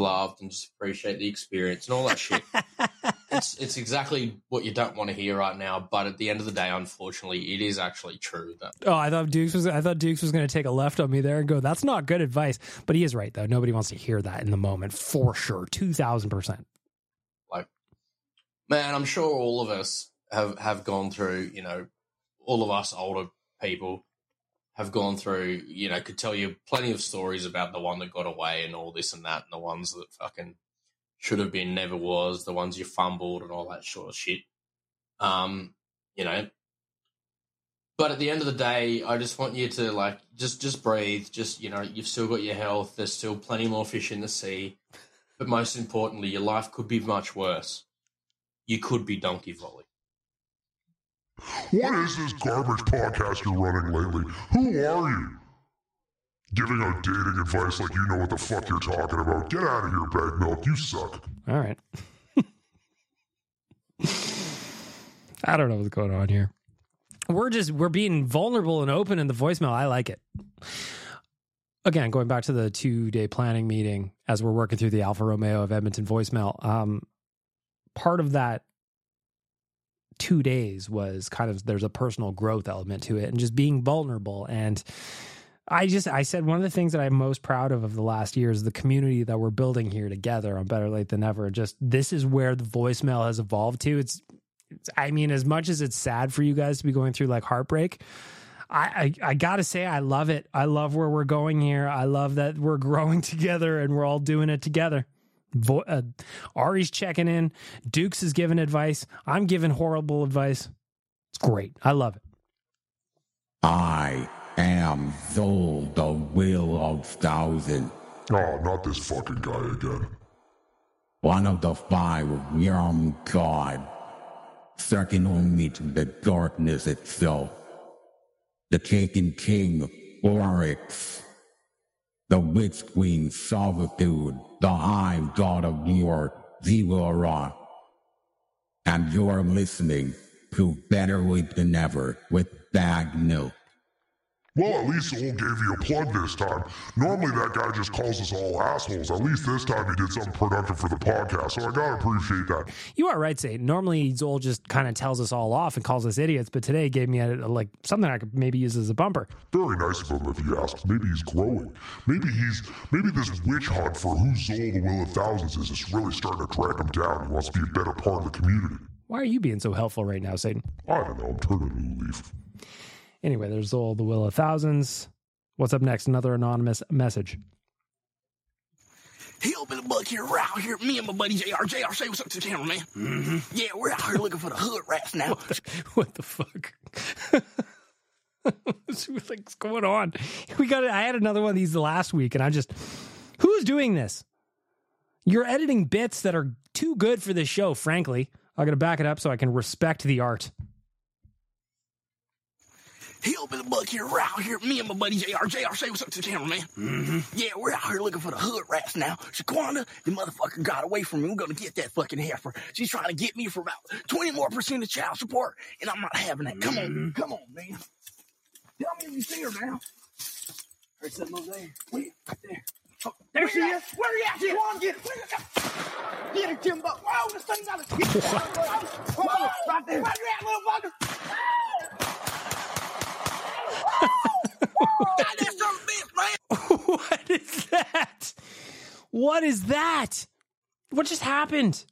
S12: loved and just appreciate the experience and all that shit. it's it's exactly what you don't want to hear right now, but at the end of the day, unfortunately, it is actually true that
S1: Oh, I thought Dukes was I thought Dukes was going to take a left on me there and go, "That's not good advice." But he is right though. Nobody wants to hear that in the moment for sure. 2000%.
S12: like man, I'm sure all of us have have gone through, you know, all of us older people have gone through, you know, could tell you plenty of stories about the one that got away and all this and that, and the ones that fucking should have been, never was, the ones you fumbled and all that sort of shit. Um, you know. But at the end of the day, I just want you to like just just breathe. Just you know, you've still got your health. There's still plenty more fish in the sea. But most importantly, your life could be much worse. You could be donkey volley.
S4: What is this garbage podcast you're running lately? Who are you? Giving out dating advice like you know what the fuck you're talking about. Get out of here, bag milk. You suck.
S1: All right. I don't know what's going on here. We're just we're being vulnerable and open in the voicemail. I like it. Again, going back to the two day planning meeting as we're working through the Alfa Romeo of Edmonton voicemail. Um, part of that two days was kind of there's a personal growth element to it and just being vulnerable and I just I said one of the things that I'm most proud of of the last year is the community that we're building here together on Better Late Than Never. Just this is where the voicemail has evolved to. It's, it's I mean, as much as it's sad for you guys to be going through like heartbreak, I, I I gotta say I love it. I love where we're going here. I love that we're growing together and we're all doing it together. Vo- uh, Ari's checking in. Dukes is giving advice. I'm giving horrible advice. It's great. I love it.
S13: I am Zol, the will of thousand.
S4: Oh, not this fucking guy again.
S13: One of the five young god, second only to the darkness itself. The taken king, Oryx. The witch queen, Solitude. The high god of New York, Zilora. And you're listening to Better Late Than Ever with Bag Milk.
S4: Well, at least Soul gave you a plug this time. Normally that guy just calls us all assholes. At least this time he did something productive for the podcast, so I gotta appreciate that.
S1: You are right, Satan. Normally Zol just kind of tells us all off and calls us idiots, but today gave me a, like something I could maybe use as a bumper.
S4: Very nice of him if you ask. Maybe he's growing. Maybe he's maybe this witch hunt for who Zol the Will of Thousands is is really starting to drag him down. He wants to be a better part of the community.
S1: Why are you being so helpful right now, Satan?
S4: I don't know, I'm turning a new leaf.
S1: Anyway, there's all the Will of Thousands. What's up next? Another anonymous message.
S14: Hillbilly Buck here, we're out here. Me and my buddy JR. JR, say what's up to the camera, man. Mm-hmm. Yeah, we're out here looking for the hood rats now.
S1: What the fuck? What's going on? We got. I had another one of these last week, and I just, who's doing this? You're editing bits that are too good for this show. Frankly, I got to back it up so I can respect the art.
S14: Hillbilly Buck here, we're out here. Me and my buddy JR. JR, say what's up to the camera, man. Mm-hmm. Yeah, we're out here looking for the hood rats now. Shaquanda, the motherfucker got away from me. We're gonna get that fucking heifer. She's trying to get me for about 20 more percent of child support, and I'm not having that. Come on, come on, man. Tell me if you see her now. There's something over there. Wait, right there. Oh, there she is. Where are you at? Come on, get her. Get her, Jimbo. Whoa, this thing's out of Whoa, right there. Where you at, little fucker?
S1: what is that? What is that? What just happened?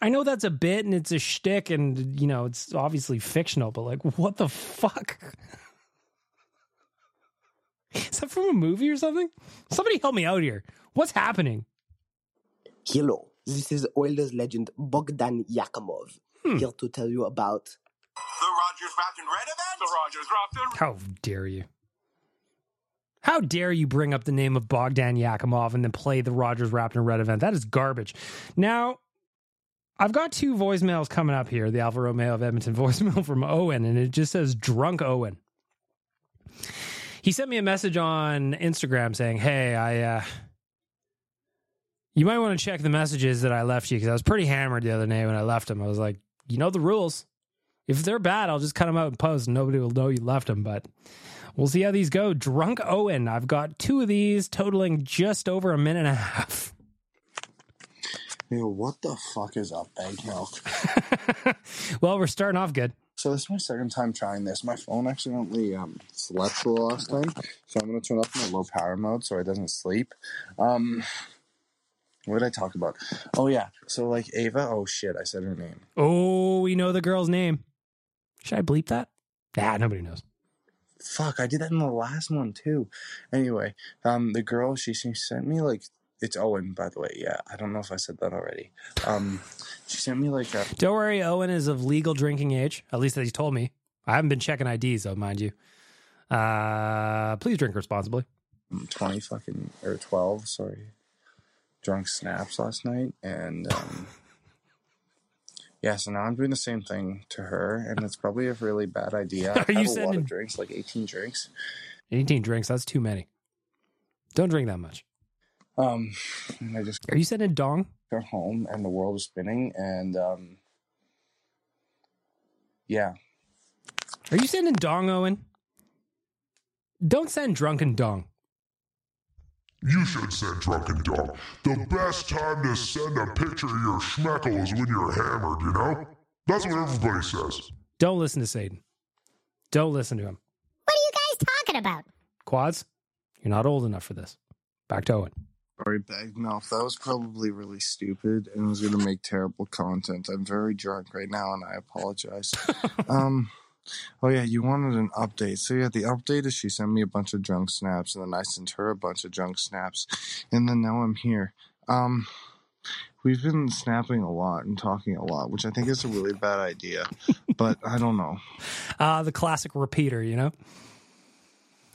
S1: I know that's a bit and it's a shtick and you know it's obviously fictional, but like, what the fuck? Is that from a movie or something? Somebody help me out here. What's happening?
S15: Hello, this is Oilers legend Bogdan Yakimov hmm. here to tell you about
S7: The Rogers Wrapped in Red event? The Rogers Wrapped in
S1: How dare you? How dare you bring up the name of Bogdan Yakimov and then play the Rogers Wrapped in Red event? That is garbage. Now, I've got two voicemails coming up here. The Alfa Romeo of Edmonton voicemail from Owen, and it just says drunk Owen. He sent me a message on Instagram saying, "Hey, I uh you might want to check the messages that I left you because I was pretty hammered the other day when I left them. I was like, you know the rules. If they're bad, I'll just cut them out and post, and nobody will know you left them. But we'll see how these go. Drunk Owen, I've got two of these totaling just over a minute and a half.
S16: Yo, what the fuck is up, egg milk?
S1: well, we're starting off good.
S16: So this is my second time trying this. My phone accidentally um, slept for the last time, so I'm gonna turn off my low power mode so it doesn't sleep. Um, what did I talk about? Oh yeah, so like Ava. Oh shit, I said her name.
S1: Oh, we know the girl's name. Should I bleep that? Nah, nobody knows.
S16: Fuck, I did that in the last one too. Anyway, um, the girl she, she sent me like it's Owen, by the way. Yeah, I don't know if I said that already. Um, she sent me like a
S1: Don't worry, Owen is of legal drinking age. At least that he's told me. I haven't been checking IDs though, mind you. Uh, please drink responsibly.
S16: twenty fucking or twelve. Sorry, drunk snaps last night, and um, yeah. So now I'm doing the same thing to her, and it's probably a really bad idea. I've
S1: Are you
S16: had a lot
S1: sending-
S16: of drinks, like eighteen drinks.
S1: 18 drinks, that's too many. Don't drink that much.
S16: Um, I just
S1: Are you sending dong?
S16: go home, and the world is spinning, and um, yeah.
S1: Are you sending dong, Owen? Don't send drunken dong.
S4: You should send drunken dog. The best time to send a picture of your schmeckle is when you're hammered, you know? That's what everybody says.
S1: Don't listen to Satan. Don't listen to him.
S5: What are you guys talking about?
S1: Quads, you're not old enough for this. Back to Owen.
S16: Sorry, bag mouth. That was probably really stupid and was going to make terrible content. I'm very drunk right now, and I apologize. um, oh yeah, you wanted an update. So yeah, the update is she sent me a bunch of drunk snaps, and then I sent her a bunch of drunk snaps, and then now I'm here. Um, we've been snapping a lot and talking a lot, which I think is a really bad idea. but I don't know.
S1: Uh, the classic repeater, you know?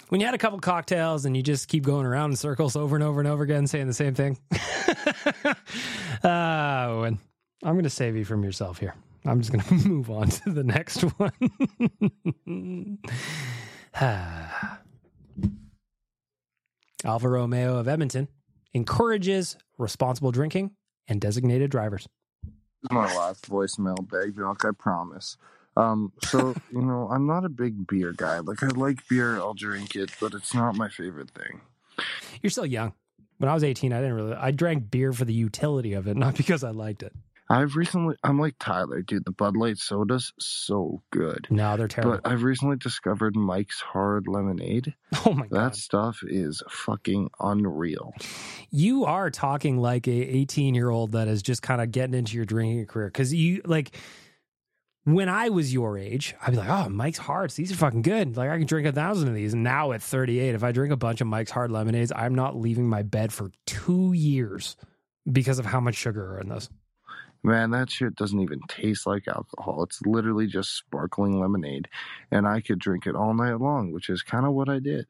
S1: When you had a couple cocktails and you just keep going around in circles over and over and over again saying the same thing. uh, Owen, I'm going to save you from yourself here. I'm just going to move on to the next one. Alfa Romeo of Edmonton encourages responsible drinking and designated drivers.
S16: my last voicemail bag milk, I promise. Um, so you know, I'm not a big beer guy. Like I like beer, I'll drink it, but it's not my favorite thing.
S1: You're still young. When I was 18, I didn't really, I drank beer for the utility of it, not because I liked it.
S16: I've recently, I'm like Tyler, dude. The Bud Light soda's so good.
S1: No, they're terrible.
S16: But I've recently discovered Mike's Hard Lemonade.
S1: Oh my
S16: That stuff is fucking unreal.
S1: you are talking like a 18 year old that is just kind of getting into your drinking career because you like when i was your age i'd be like oh mike's hards these are fucking good like i can drink a thousand of these and now at 38 if i drink a bunch of mike's hard lemonades i'm not leaving my bed for two years because of how much sugar are in those.
S17: Man, that shit doesn't even taste like alcohol. It's literally just sparkling lemonade. And I could drink it all night long, which is kind of what I did.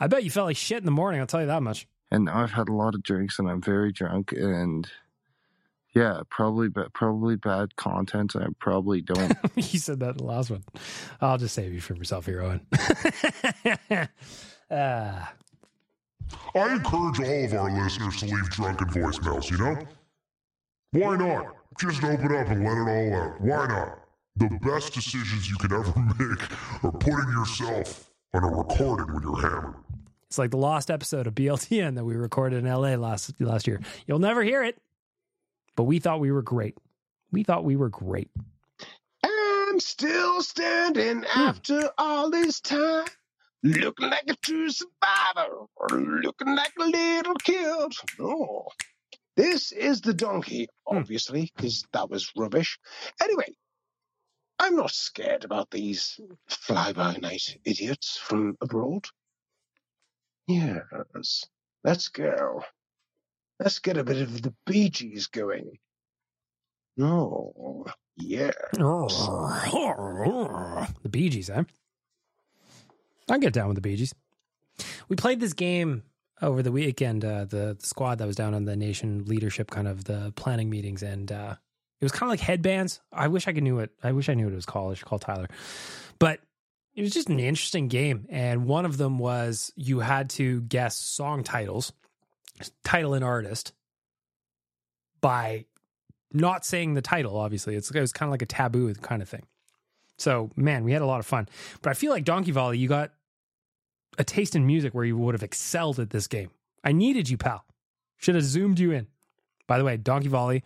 S1: I bet you felt like shit in the morning. I'll tell you that much.
S17: And now I've had a lot of drinks and I'm very drunk and yeah, probably ba- probably bad content. I probably don't.
S1: you said that in the last one. I'll just save you from yourself here, Owen. uh,
S4: I encourage all of our listeners to leave drunken voicemails, you know? Why not? Just open up and let it all out. Why not? The best decisions you can ever make are putting yourself on a recording when you're hammered.
S1: it's like the lost episode of BLTN that we recorded in LA last last year. You'll never hear it, but we thought we were great. We thought we were great.
S18: I'm still standing hmm. after all this time. Looking like a true survivor, or looking like a little kid. Oh, this is the donkey, obviously, because that was rubbish. Anyway, I'm not scared about these fly by night idiots from abroad. Yes, let's go. Let's get a bit of the Bee Gees going. Oh, yeah.
S1: The Bee Gees, eh? I get down with the Bee Gees. We played this game over the weekend. Uh, the, the squad that was down on the nation leadership, kind of the planning meetings, and uh, it was kind of like headbands. I wish I could knew it. I wish I knew what it was called. I should call Tyler, but it was just an interesting game. And one of them was you had to guess song titles, title and artist, by not saying the title. Obviously, it's it was kind of like a taboo kind of thing. So man, we had a lot of fun. But I feel like Donkey Volley, you got a taste in music where you would have excelled at this game. I needed you, pal. Should have zoomed you in. By the way, Donkey Volley,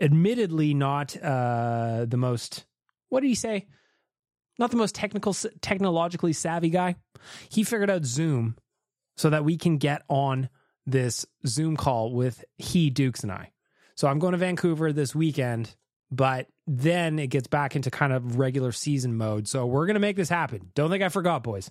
S1: admittedly not uh, the most. What did he say? Not the most technical, technologically savvy guy. He figured out Zoom so that we can get on this Zoom call with he Dukes and I. So I'm going to Vancouver this weekend, but then it gets back into kind of regular season mode. So we're going to make this happen. Don't think I forgot, boys.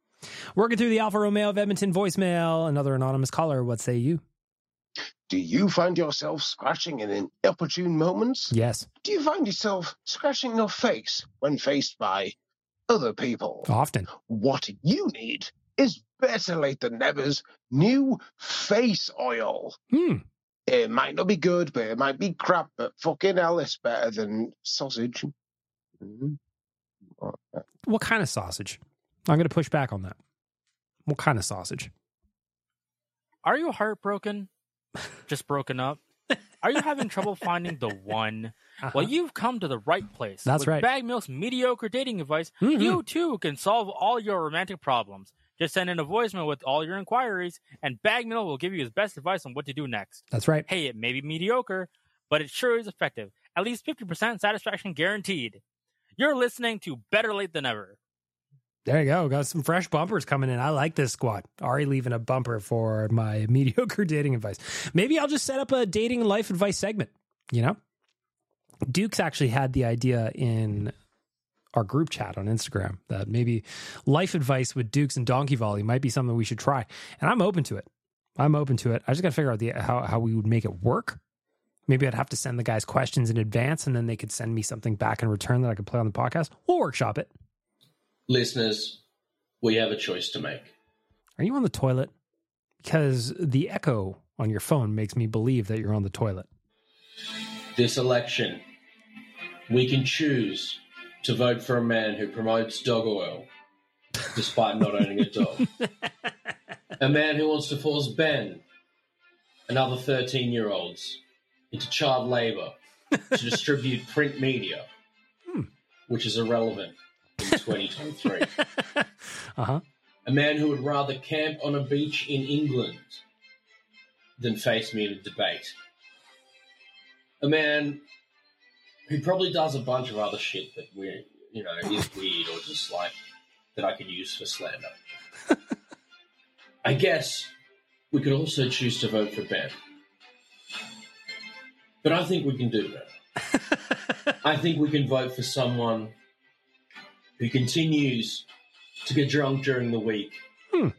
S1: Working through the Alfa Romeo of Edmonton voicemail, another anonymous caller. What say you?
S18: Do you find yourself scratching in inopportune moments?
S1: Yes.
S18: Do you find yourself scratching your face when faced by other people?
S1: Often.
S18: What you need is better late than never's new face oil.
S1: Hmm.
S18: It might not be good, but it might be crap, but fucking hell, it's better than sausage. Mm.
S1: What kind of sausage? I'm going to push back on that. What kind of sausage?
S3: Are you heartbroken? Just broken up? Are you having trouble finding the one? Well, you've come to the right place.
S1: That's
S3: With
S1: right.
S3: Bag Milk's mediocre dating advice,
S1: Mhm.
S3: you too can solve all your romantic problems. Just send in a voicemail with all your inquiries, and Bag Milk will give you his best advice on what to do next.
S1: That's right.
S3: Hey, it may be mediocre, but it sure is effective. At least 50% satisfaction guaranteed. You're listening to Better Late Than Ever.
S1: There you go. Got some fresh bumpers coming in. I like this squad. Ari leaving a bumper for my mediocre dating advice. Maybe I'll just set up a dating life advice segment. You know, Duke's actually had the idea in our group chat on Instagram that maybe life advice with Dukes and Donkey Volley might be something we should try. And I'm open to it. I'm open to it. I just got to figure out the how how we would make it work. Maybe I'd have to send the guys questions in advance, and then they could send me something back in return that I could play on the podcast. We'll workshop it.
S12: Listeners, we have a choice to make.
S1: Are you on the toilet? Because the echo on your phone makes me believe that you're on the toilet.
S12: This election, we can choose to vote for a man who promotes dog oil despite not owning a dog. a man who wants to force Ben and other 13 year olds into child labor to distribute print media, hmm. which is irrelevant 2023.
S1: Uh huh.
S12: A man who would rather camp on a beach in England than face me in a debate. a man who probably does a bunch of other shit that we, you know, is weird or just like that I could use for slander. I guess we could also choose to vote for Ben. But I think we can do that. I think we can vote for someone who continues to get drunk during the week
S1: Hmm.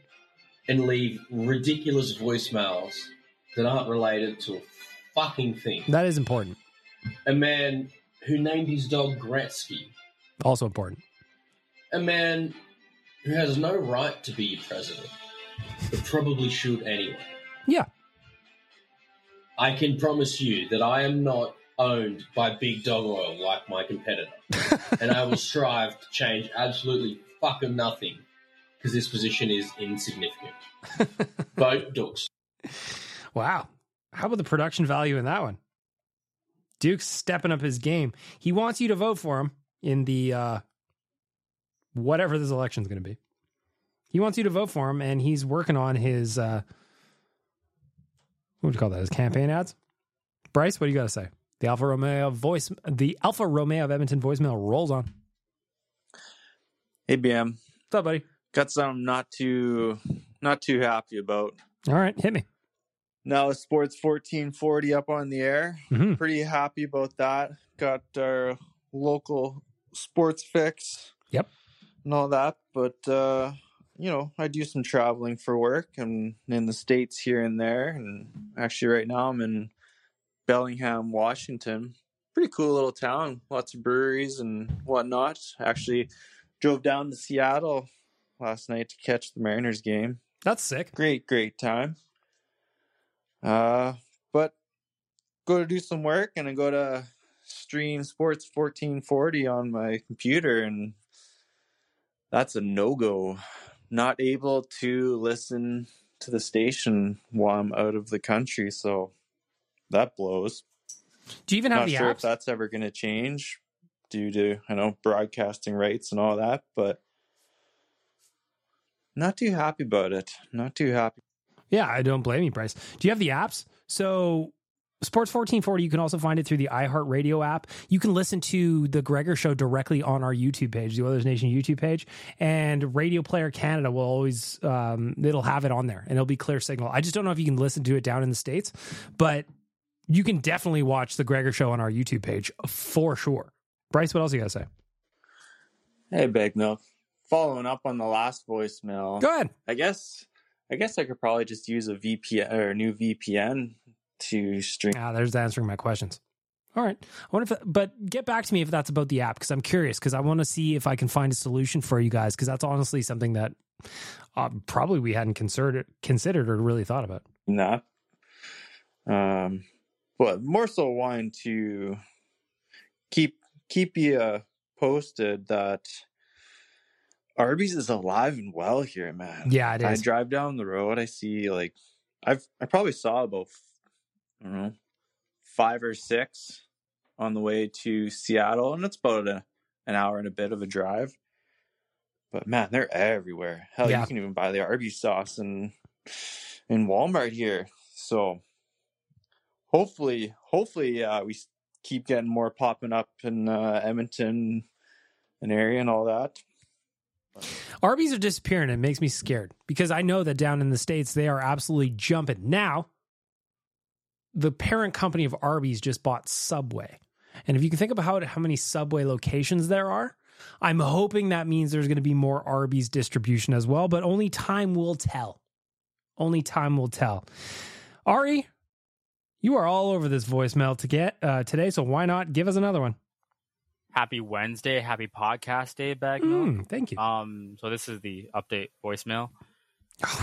S12: and leave ridiculous voicemails that aren't related to a fucking thing.
S1: That is important.
S12: A man who named his dog Gretzky.
S1: Also important.
S12: A man who has no right to be president, but probably should anyway.
S1: Yeah.
S12: I can promise you that I am not owned by Big Dog Oil like my competitor. and I will strive to change absolutely fucking nothing because this position is insignificant. Vote Dukes.
S1: Wow. How about the production value in that one? Duke's stepping up his game. He wants you to vote for him in the uh whatever this election's going to be. He wants you to vote for him and he's working on his uh what would you call that? His campaign ads? Bryce, what do you got to say? The Alfa Romeo voice the Alfa Romeo of Edmonton voicemail rolls on.
S19: Hey BM.
S1: What's up, buddy?
S19: Got something not too not too happy about.
S1: All right, hit me.
S19: Now Sports fourteen forty up on the air.
S1: Mhm.
S19: Pretty happy about that. Got our local sports fix.
S1: Yep.
S19: And all that. But uh you know, I do some traveling for work and in the States here and there. And actually right now I'm in Bellingham, Washington. Pretty cool little town. Lots of breweries and whatnot. Actually drove down to Seattle last night to catch the Mariners game.
S1: That's sick.
S19: Great, great time. Uh, but go to do some work and I go to stream Sports 1440 on my computer, and that's a no go. Not able to listen to the station while I'm out of the country, so that blows.
S1: Do you even have
S19: Not
S1: the
S19: sure
S1: apps?
S19: if that's ever going to change due to I know broadcasting rights and all that, but not too happy about it. Not too happy.
S1: Yeah, I don't blame you, Bryce. Do you have the apps? So Sports 1440, you can also find it through the iHeartRadio app. You can listen to the Gregor show directly on our YouTube page, the Oilers Nation YouTube page. And Radio Player Canada will always um, it'll have it on there and it'll be clear signal. I just don't know if you can listen to it down in the States, but you can definitely watch the Gregor show on our YouTube page for sure. Bryce, what else you gotta say?
S19: Hey, Big Milk. Following up on the last voicemail.
S1: Go ahead.
S19: I guess I guess I could probably just use a VPN or a new VPN to stream.
S1: Ah, there's answering my questions. All right. I wonder if, but get back to me if that's about the app because I'm curious because I want to see if I can find a solution for you guys because that's honestly something that uh, probably we hadn't considered considered or really thought about.
S19: Nah. Um, but more so wanting to keep keep you uh, posted that Arby's is alive and well here, man.
S1: Yeah, it
S19: I drive down the road, I see like I've I probably saw about I don't know five or six on the way to Seattle, and it's about a, an hour and a bit of a drive. But man, they're everywhere. Hell,
S1: Yeah.
S19: you can even buy the Arby's sauce in in Walmart here. So hopefully, hopefully, uh, we keep getting more popping up in uh, Edmonton, an area, and all that.
S1: Arby's are disappearing. It makes me scared because I know that down in the States, they are absolutely jumping. Now, the parent company of Arby's just bought Subway. And if you can think about how, how many Subway locations there are, I'm hoping that means there's going to be more Arby's distribution as well, but only time will tell. Only time will tell. Ari, you are all over this voicemail to get uh, today, so why not give us another one?
S3: Happy Wednesday, happy podcast day, Bag
S1: Mm, thank you.
S3: Um, so this is the update voicemail.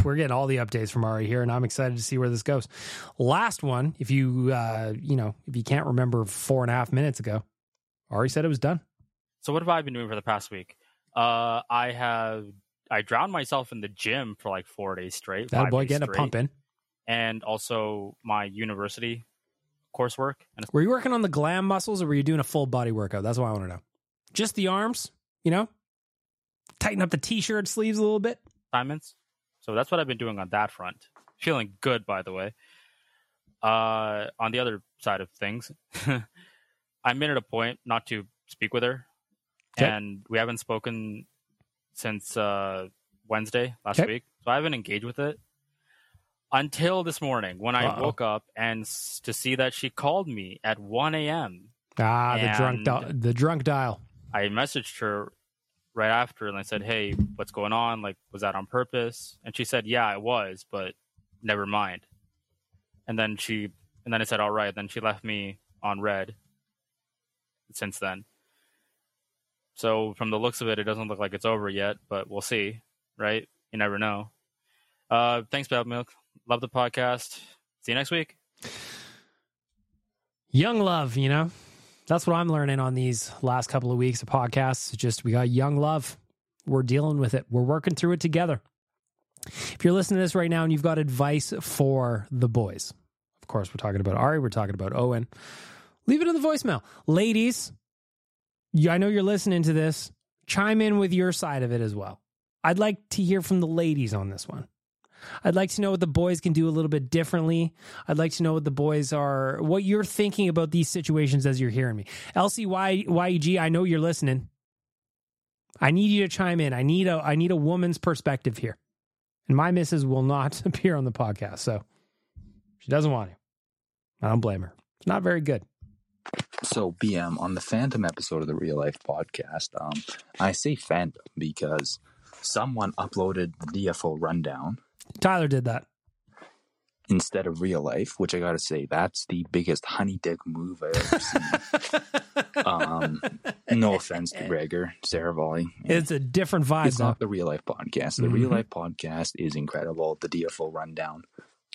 S1: We're getting all the updates from Ari here, and I'm excited to see where this goes. Last one, if you uh, you know, if you can't remember four and a half minutes ago, Ari said it was done.
S3: So what have I been doing for the past week? Uh, I have I drowned myself in the gym for like four days straight.
S1: That boy getting a
S3: straight.
S1: pump in.
S3: And also my university coursework. And
S1: Were you working on the glam muscles, or were you doing a full body workout? That's what I want to know. Just the arms, you know, tighten up the t-shirt sleeves a little bit.
S3: assignments. So that's what I've been doing on that front. Feeling good, by the way. Uh, on the other side of things, I made it a point not to speak with her,
S1: Okay.
S3: and we haven't spoken since uh, Wednesday last
S1: Okay.
S3: week. So I haven't engaged with it until this morning when I
S1: Uh-oh.
S3: woke up and s- to see that she called me at 1 a.m.
S1: Ah, the drunk, di- the drunk dial.
S3: I messaged her right after and I said, Hey, what's going on? Like, was that on purpose? And she said, Yeah, it was, but never mind. And then she, and then I said, All right. Then she left me on red since then. So, from the looks of it, it doesn't look like it's over yet, but we'll see, right? You never know. Uh, thanks, Bad Milk. Love the podcast. See you next week.
S1: Young love, you know? That's what I'm learning on these last couple of weeks of podcasts. Just we got young love. We're dealing with it. We're working through it together. If you're listening to this right now and you've got advice for the boys, of course, we're talking about Ari, we're talking about Owen. Leave it in the voicemail. Ladies, I know you're listening to this. Chime in with your side of it as well. I'd like to hear from the ladies on this one. I'd like to know what the boys can do a little bit differently. I'd like to know what the boys are, what you're thinking about these situations as you're hearing me. LCYEG, I know you're listening. I need you to chime in. I need a I need a woman's perspective here. And my missus will not appear on the podcast, so she doesn't want to. I don't blame her. It's not very good.
S20: So, BM, on the Phantom episode of the Real Life podcast, um, I say Phantom because someone uploaded the DFO rundown
S1: Tyler did that.
S20: instead of Real Life, which I gotta say, that's the biggest honey dick move I've ever seen. um, no offense to Gregor, Seravalli.
S1: It's a different vibe,
S20: It's
S1: though.
S20: not the Real Life podcast. The Real
S1: Mhm.
S20: Life podcast is incredible. The DFO rundown,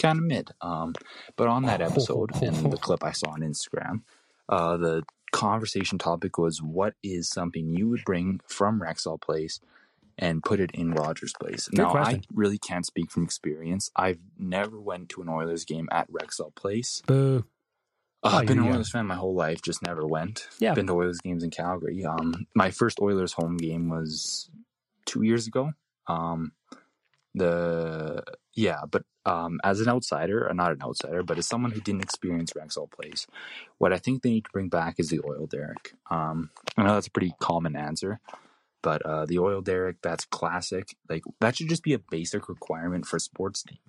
S20: kind of mid. Um, but on that episode and the clip I saw on Instagram, uh, the conversation topic was what is something you would bring from Rexall Place and put it in Rogers Place.
S1: Good
S20: now,
S1: question.
S20: I really can't speak from experience. I've never went to an Oilers game at Rexall Place.
S1: Boo.
S20: Uh,
S1: Oh,
S20: I've been an. Oilers fan my whole life, just never went.
S1: Yeah.
S20: Been to Oilers games in Calgary. Um, my first Oilers home game was two years ago. Um, the yeah, but um, as an outsider, or not an outsider, but as someone who didn't experience Rexall Place, what I think they need to bring back is the oil derrick. Um, I know that's a pretty common answer, but uh, the oil derrick that's classic. Like that should just be a basic requirement for a sports team.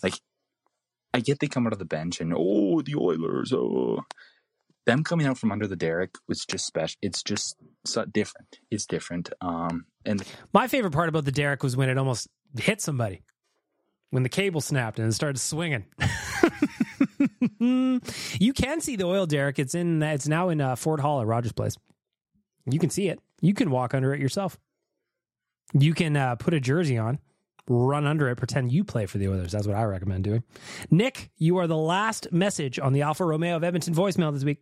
S20: Like I get they come out of the bench and oh the Oilers, oh them coming out from under the derrick was just special. It's just so different. It's different. Um, and
S1: My favorite part about the derrick was when it almost hit somebody. When the cable snapped and it started swinging. you can see the oil derrick. It's in. It's now in uh, Ford Hall at Rogers Place. You can see it. You can walk under it yourself. You can uh, put a jersey on, run under it, pretend you play for the Oilers. That's what I recommend doing. Nick, you are the last message on the Alfa Romeo of Edmonton voicemail this week.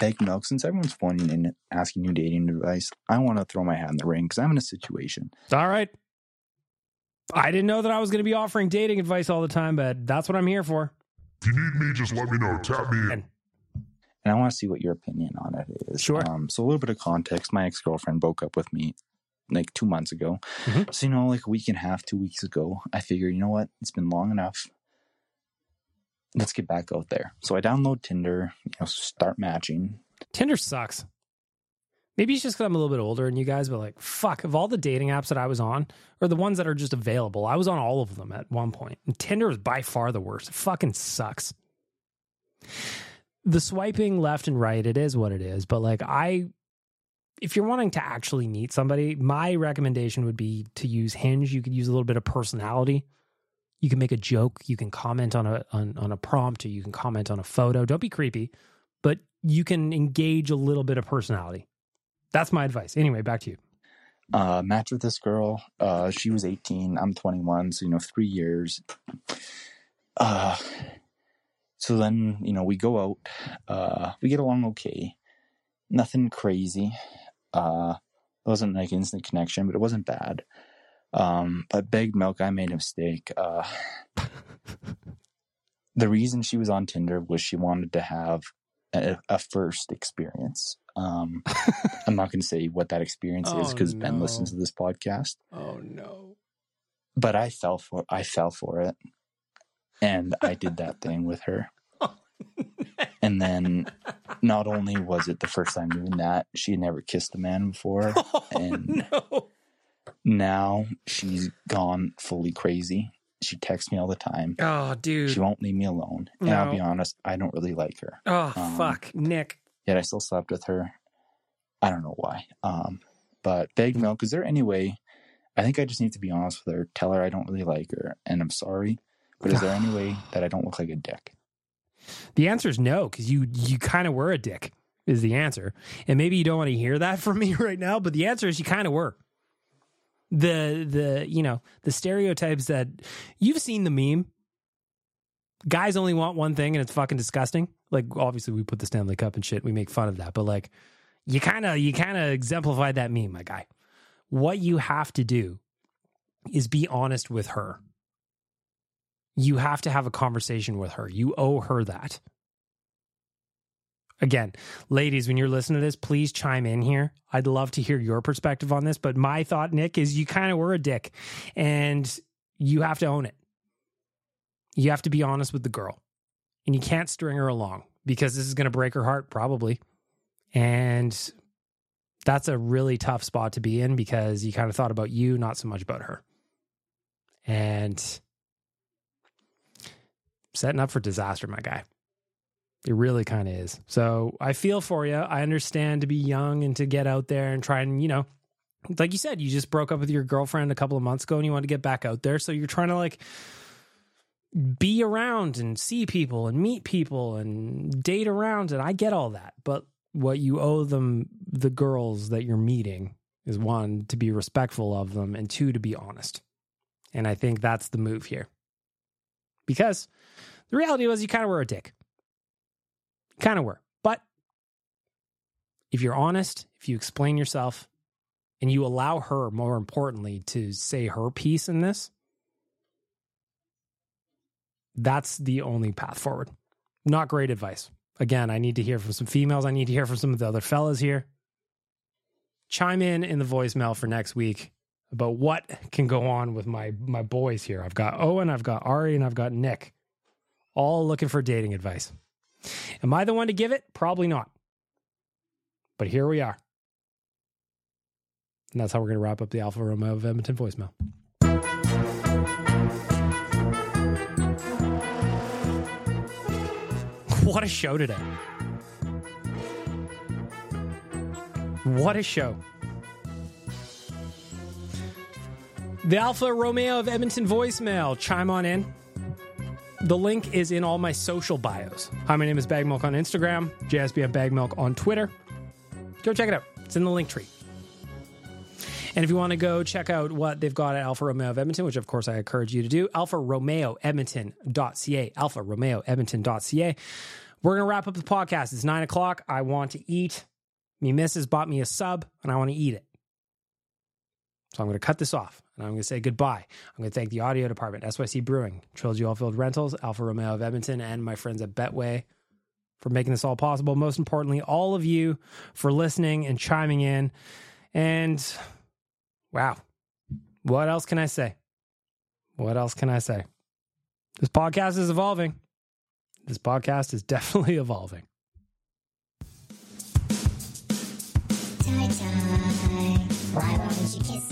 S20: Egg milk, since everyone's phoning in asking you dating advice, I want to throw my hat in the ring because I'm in a situation.
S1: All right. I didn't know that I was going to be offering dating advice all the time, but that's what I'm here for.
S4: If you need me, just let me know. Tap me in.
S20: And I want to see what your opinion on it is.
S1: Sure.
S20: Um, so a little bit of context. My ex girlfriend broke up with me like two months ago.
S1: Mm-hmm.
S20: So you know, like a week and a half, two weeks ago, I figured, you know what? It's been long enough. Let's get back out there. So I download Tinder. You know, start matching.
S1: Tinder sucks. Maybe it's just because I'm a little bit older than you guys, but like, fuck, of all the dating apps that I was on, or the ones that are just available, I was on all of them at one point. And Tinder is by far the worst. It fucking sucks. The swiping left and right, it is what it is. But like, I, if you're wanting to actually meet somebody, my recommendation would be to use Hinge. You could use a little bit of personality. You can make a joke. You can comment on a on, on a prompt, or you can comment on a photo. Don't be creepy, but you can engage a little bit of personality. That's my advice. Anyway, back to you.
S20: Uh, match with this girl. Uh, she was 18. I'm 21. So, you know, three years. Uh, so then, you know, we go out. Uh, we get along okay. Nothing crazy. Uh, it wasn't like instant connection, but it wasn't bad. Um, but Baggedmilk, I made a mistake. Uh, the reason she was on Tinder was she wanted to have a, a first experience. Um, I'm not going to say what that experience is
S1: Oh,
S20: because Ben listens to this podcast.
S1: Oh no.
S20: But I fell for I fell for it. And I did that thing with her. And then not only was it the first time doing that, she had never kissed a man before. Oh, and now she's gone fully crazy. She texts me all the time.
S1: Oh, dude.
S20: She won't leave me alone. And I'll be honest, I don't really like her.
S1: Oh,
S20: Um,
S1: fuck. Nick.
S20: Yet I still slept with her. I don't know why. Um, but Big Milk, is there any way? I think I just need to be honest with her. Tell her I don't really like her, and I'm sorry. But is there any way that I don't look like a dick?
S1: The answer is no, because you you kind of were a dick. Is the answer, and maybe you don't want to hear that from me right now, but the answer is you kind of were. The the you know the stereotypes that you've seen the meme. Guys only want one thing, and it's fucking disgusting. Like obviously we put the Stanley Cup and shit. We make fun of that, but like you kind of you kind of exemplified that meme, my guy. What you have to do is be honest with her you have to have a conversation with her. You owe her that. Again, ladies, when you're listening to this, please chime in here. I'd love to hear your perspective on this. But my thought, Nick, is you kind of were a dick and you have to own it. You have to be honest with the girl and you can't string her along because this is going to break her heart, probably. And that's a really tough spot to be in because you kind of thought about you, not so much about her. And setting up for disaster, my guy. It really kind of is. So I feel for you. I understand to be young and to get out there and try and, you know, like you said, you just broke up with your girlfriend a couple of months ago and you want to get back out there. So you're trying to like be around and see people and meet people and date around. And I get all that. But what you owe them, the girls that you're meeting, is one, to be respectful of them, and two, to be honest. And I think that's the move here. Because the reality was you kind of were a dick. Kind of were. But if you're honest, if you explain yourself, and you allow her, more importantly, to say her piece in this, that's the only path forward. Not great advice. Again, I need to hear from some females. I need to hear from some of the other fellas here. Chime in in the voicemail for next week about what can go on with my my boys here. I've got Owen, I've got Ari, and I've got Nick, all looking for dating advice. Am I the one to give it? Probably not. But here we are. And that's how we're going to wrap up the Alfa Romeo of Edmonton voicemail. What a show today. What a show. The Alfa Romeo of Edmonton voicemail. Chime on in. The link is in all my social bios. Hi, my name is Baggedmilk on Instagram, JSBM Baggedmilk on Twitter. Go check it out. It's in the link tree. And if you want to go check out what they've got at Alfa Romeo of Edmonton, which of course I encourage you to do, alfa romeo edmonton.ca, alfa romeo edmonton.ca. We're going to wrap up the podcast. It's nine o'clock. I want to eat. Me missus bought me a sub and I want to eat it. So I'm going to cut this off and I'm going to say goodbye. I'm going to thank the audio department, SYC Brewing, Trilogy Oilfield Rentals, Alfa Romeo of Edmonton, and my friends at Betway for making this all possible. Most importantly, all of you for listening and chiming in. And wow, what else can I say? What else can I say? This podcast is evolving. This podcast is definitely evolving.
S5: Tie tie, why won't you kiss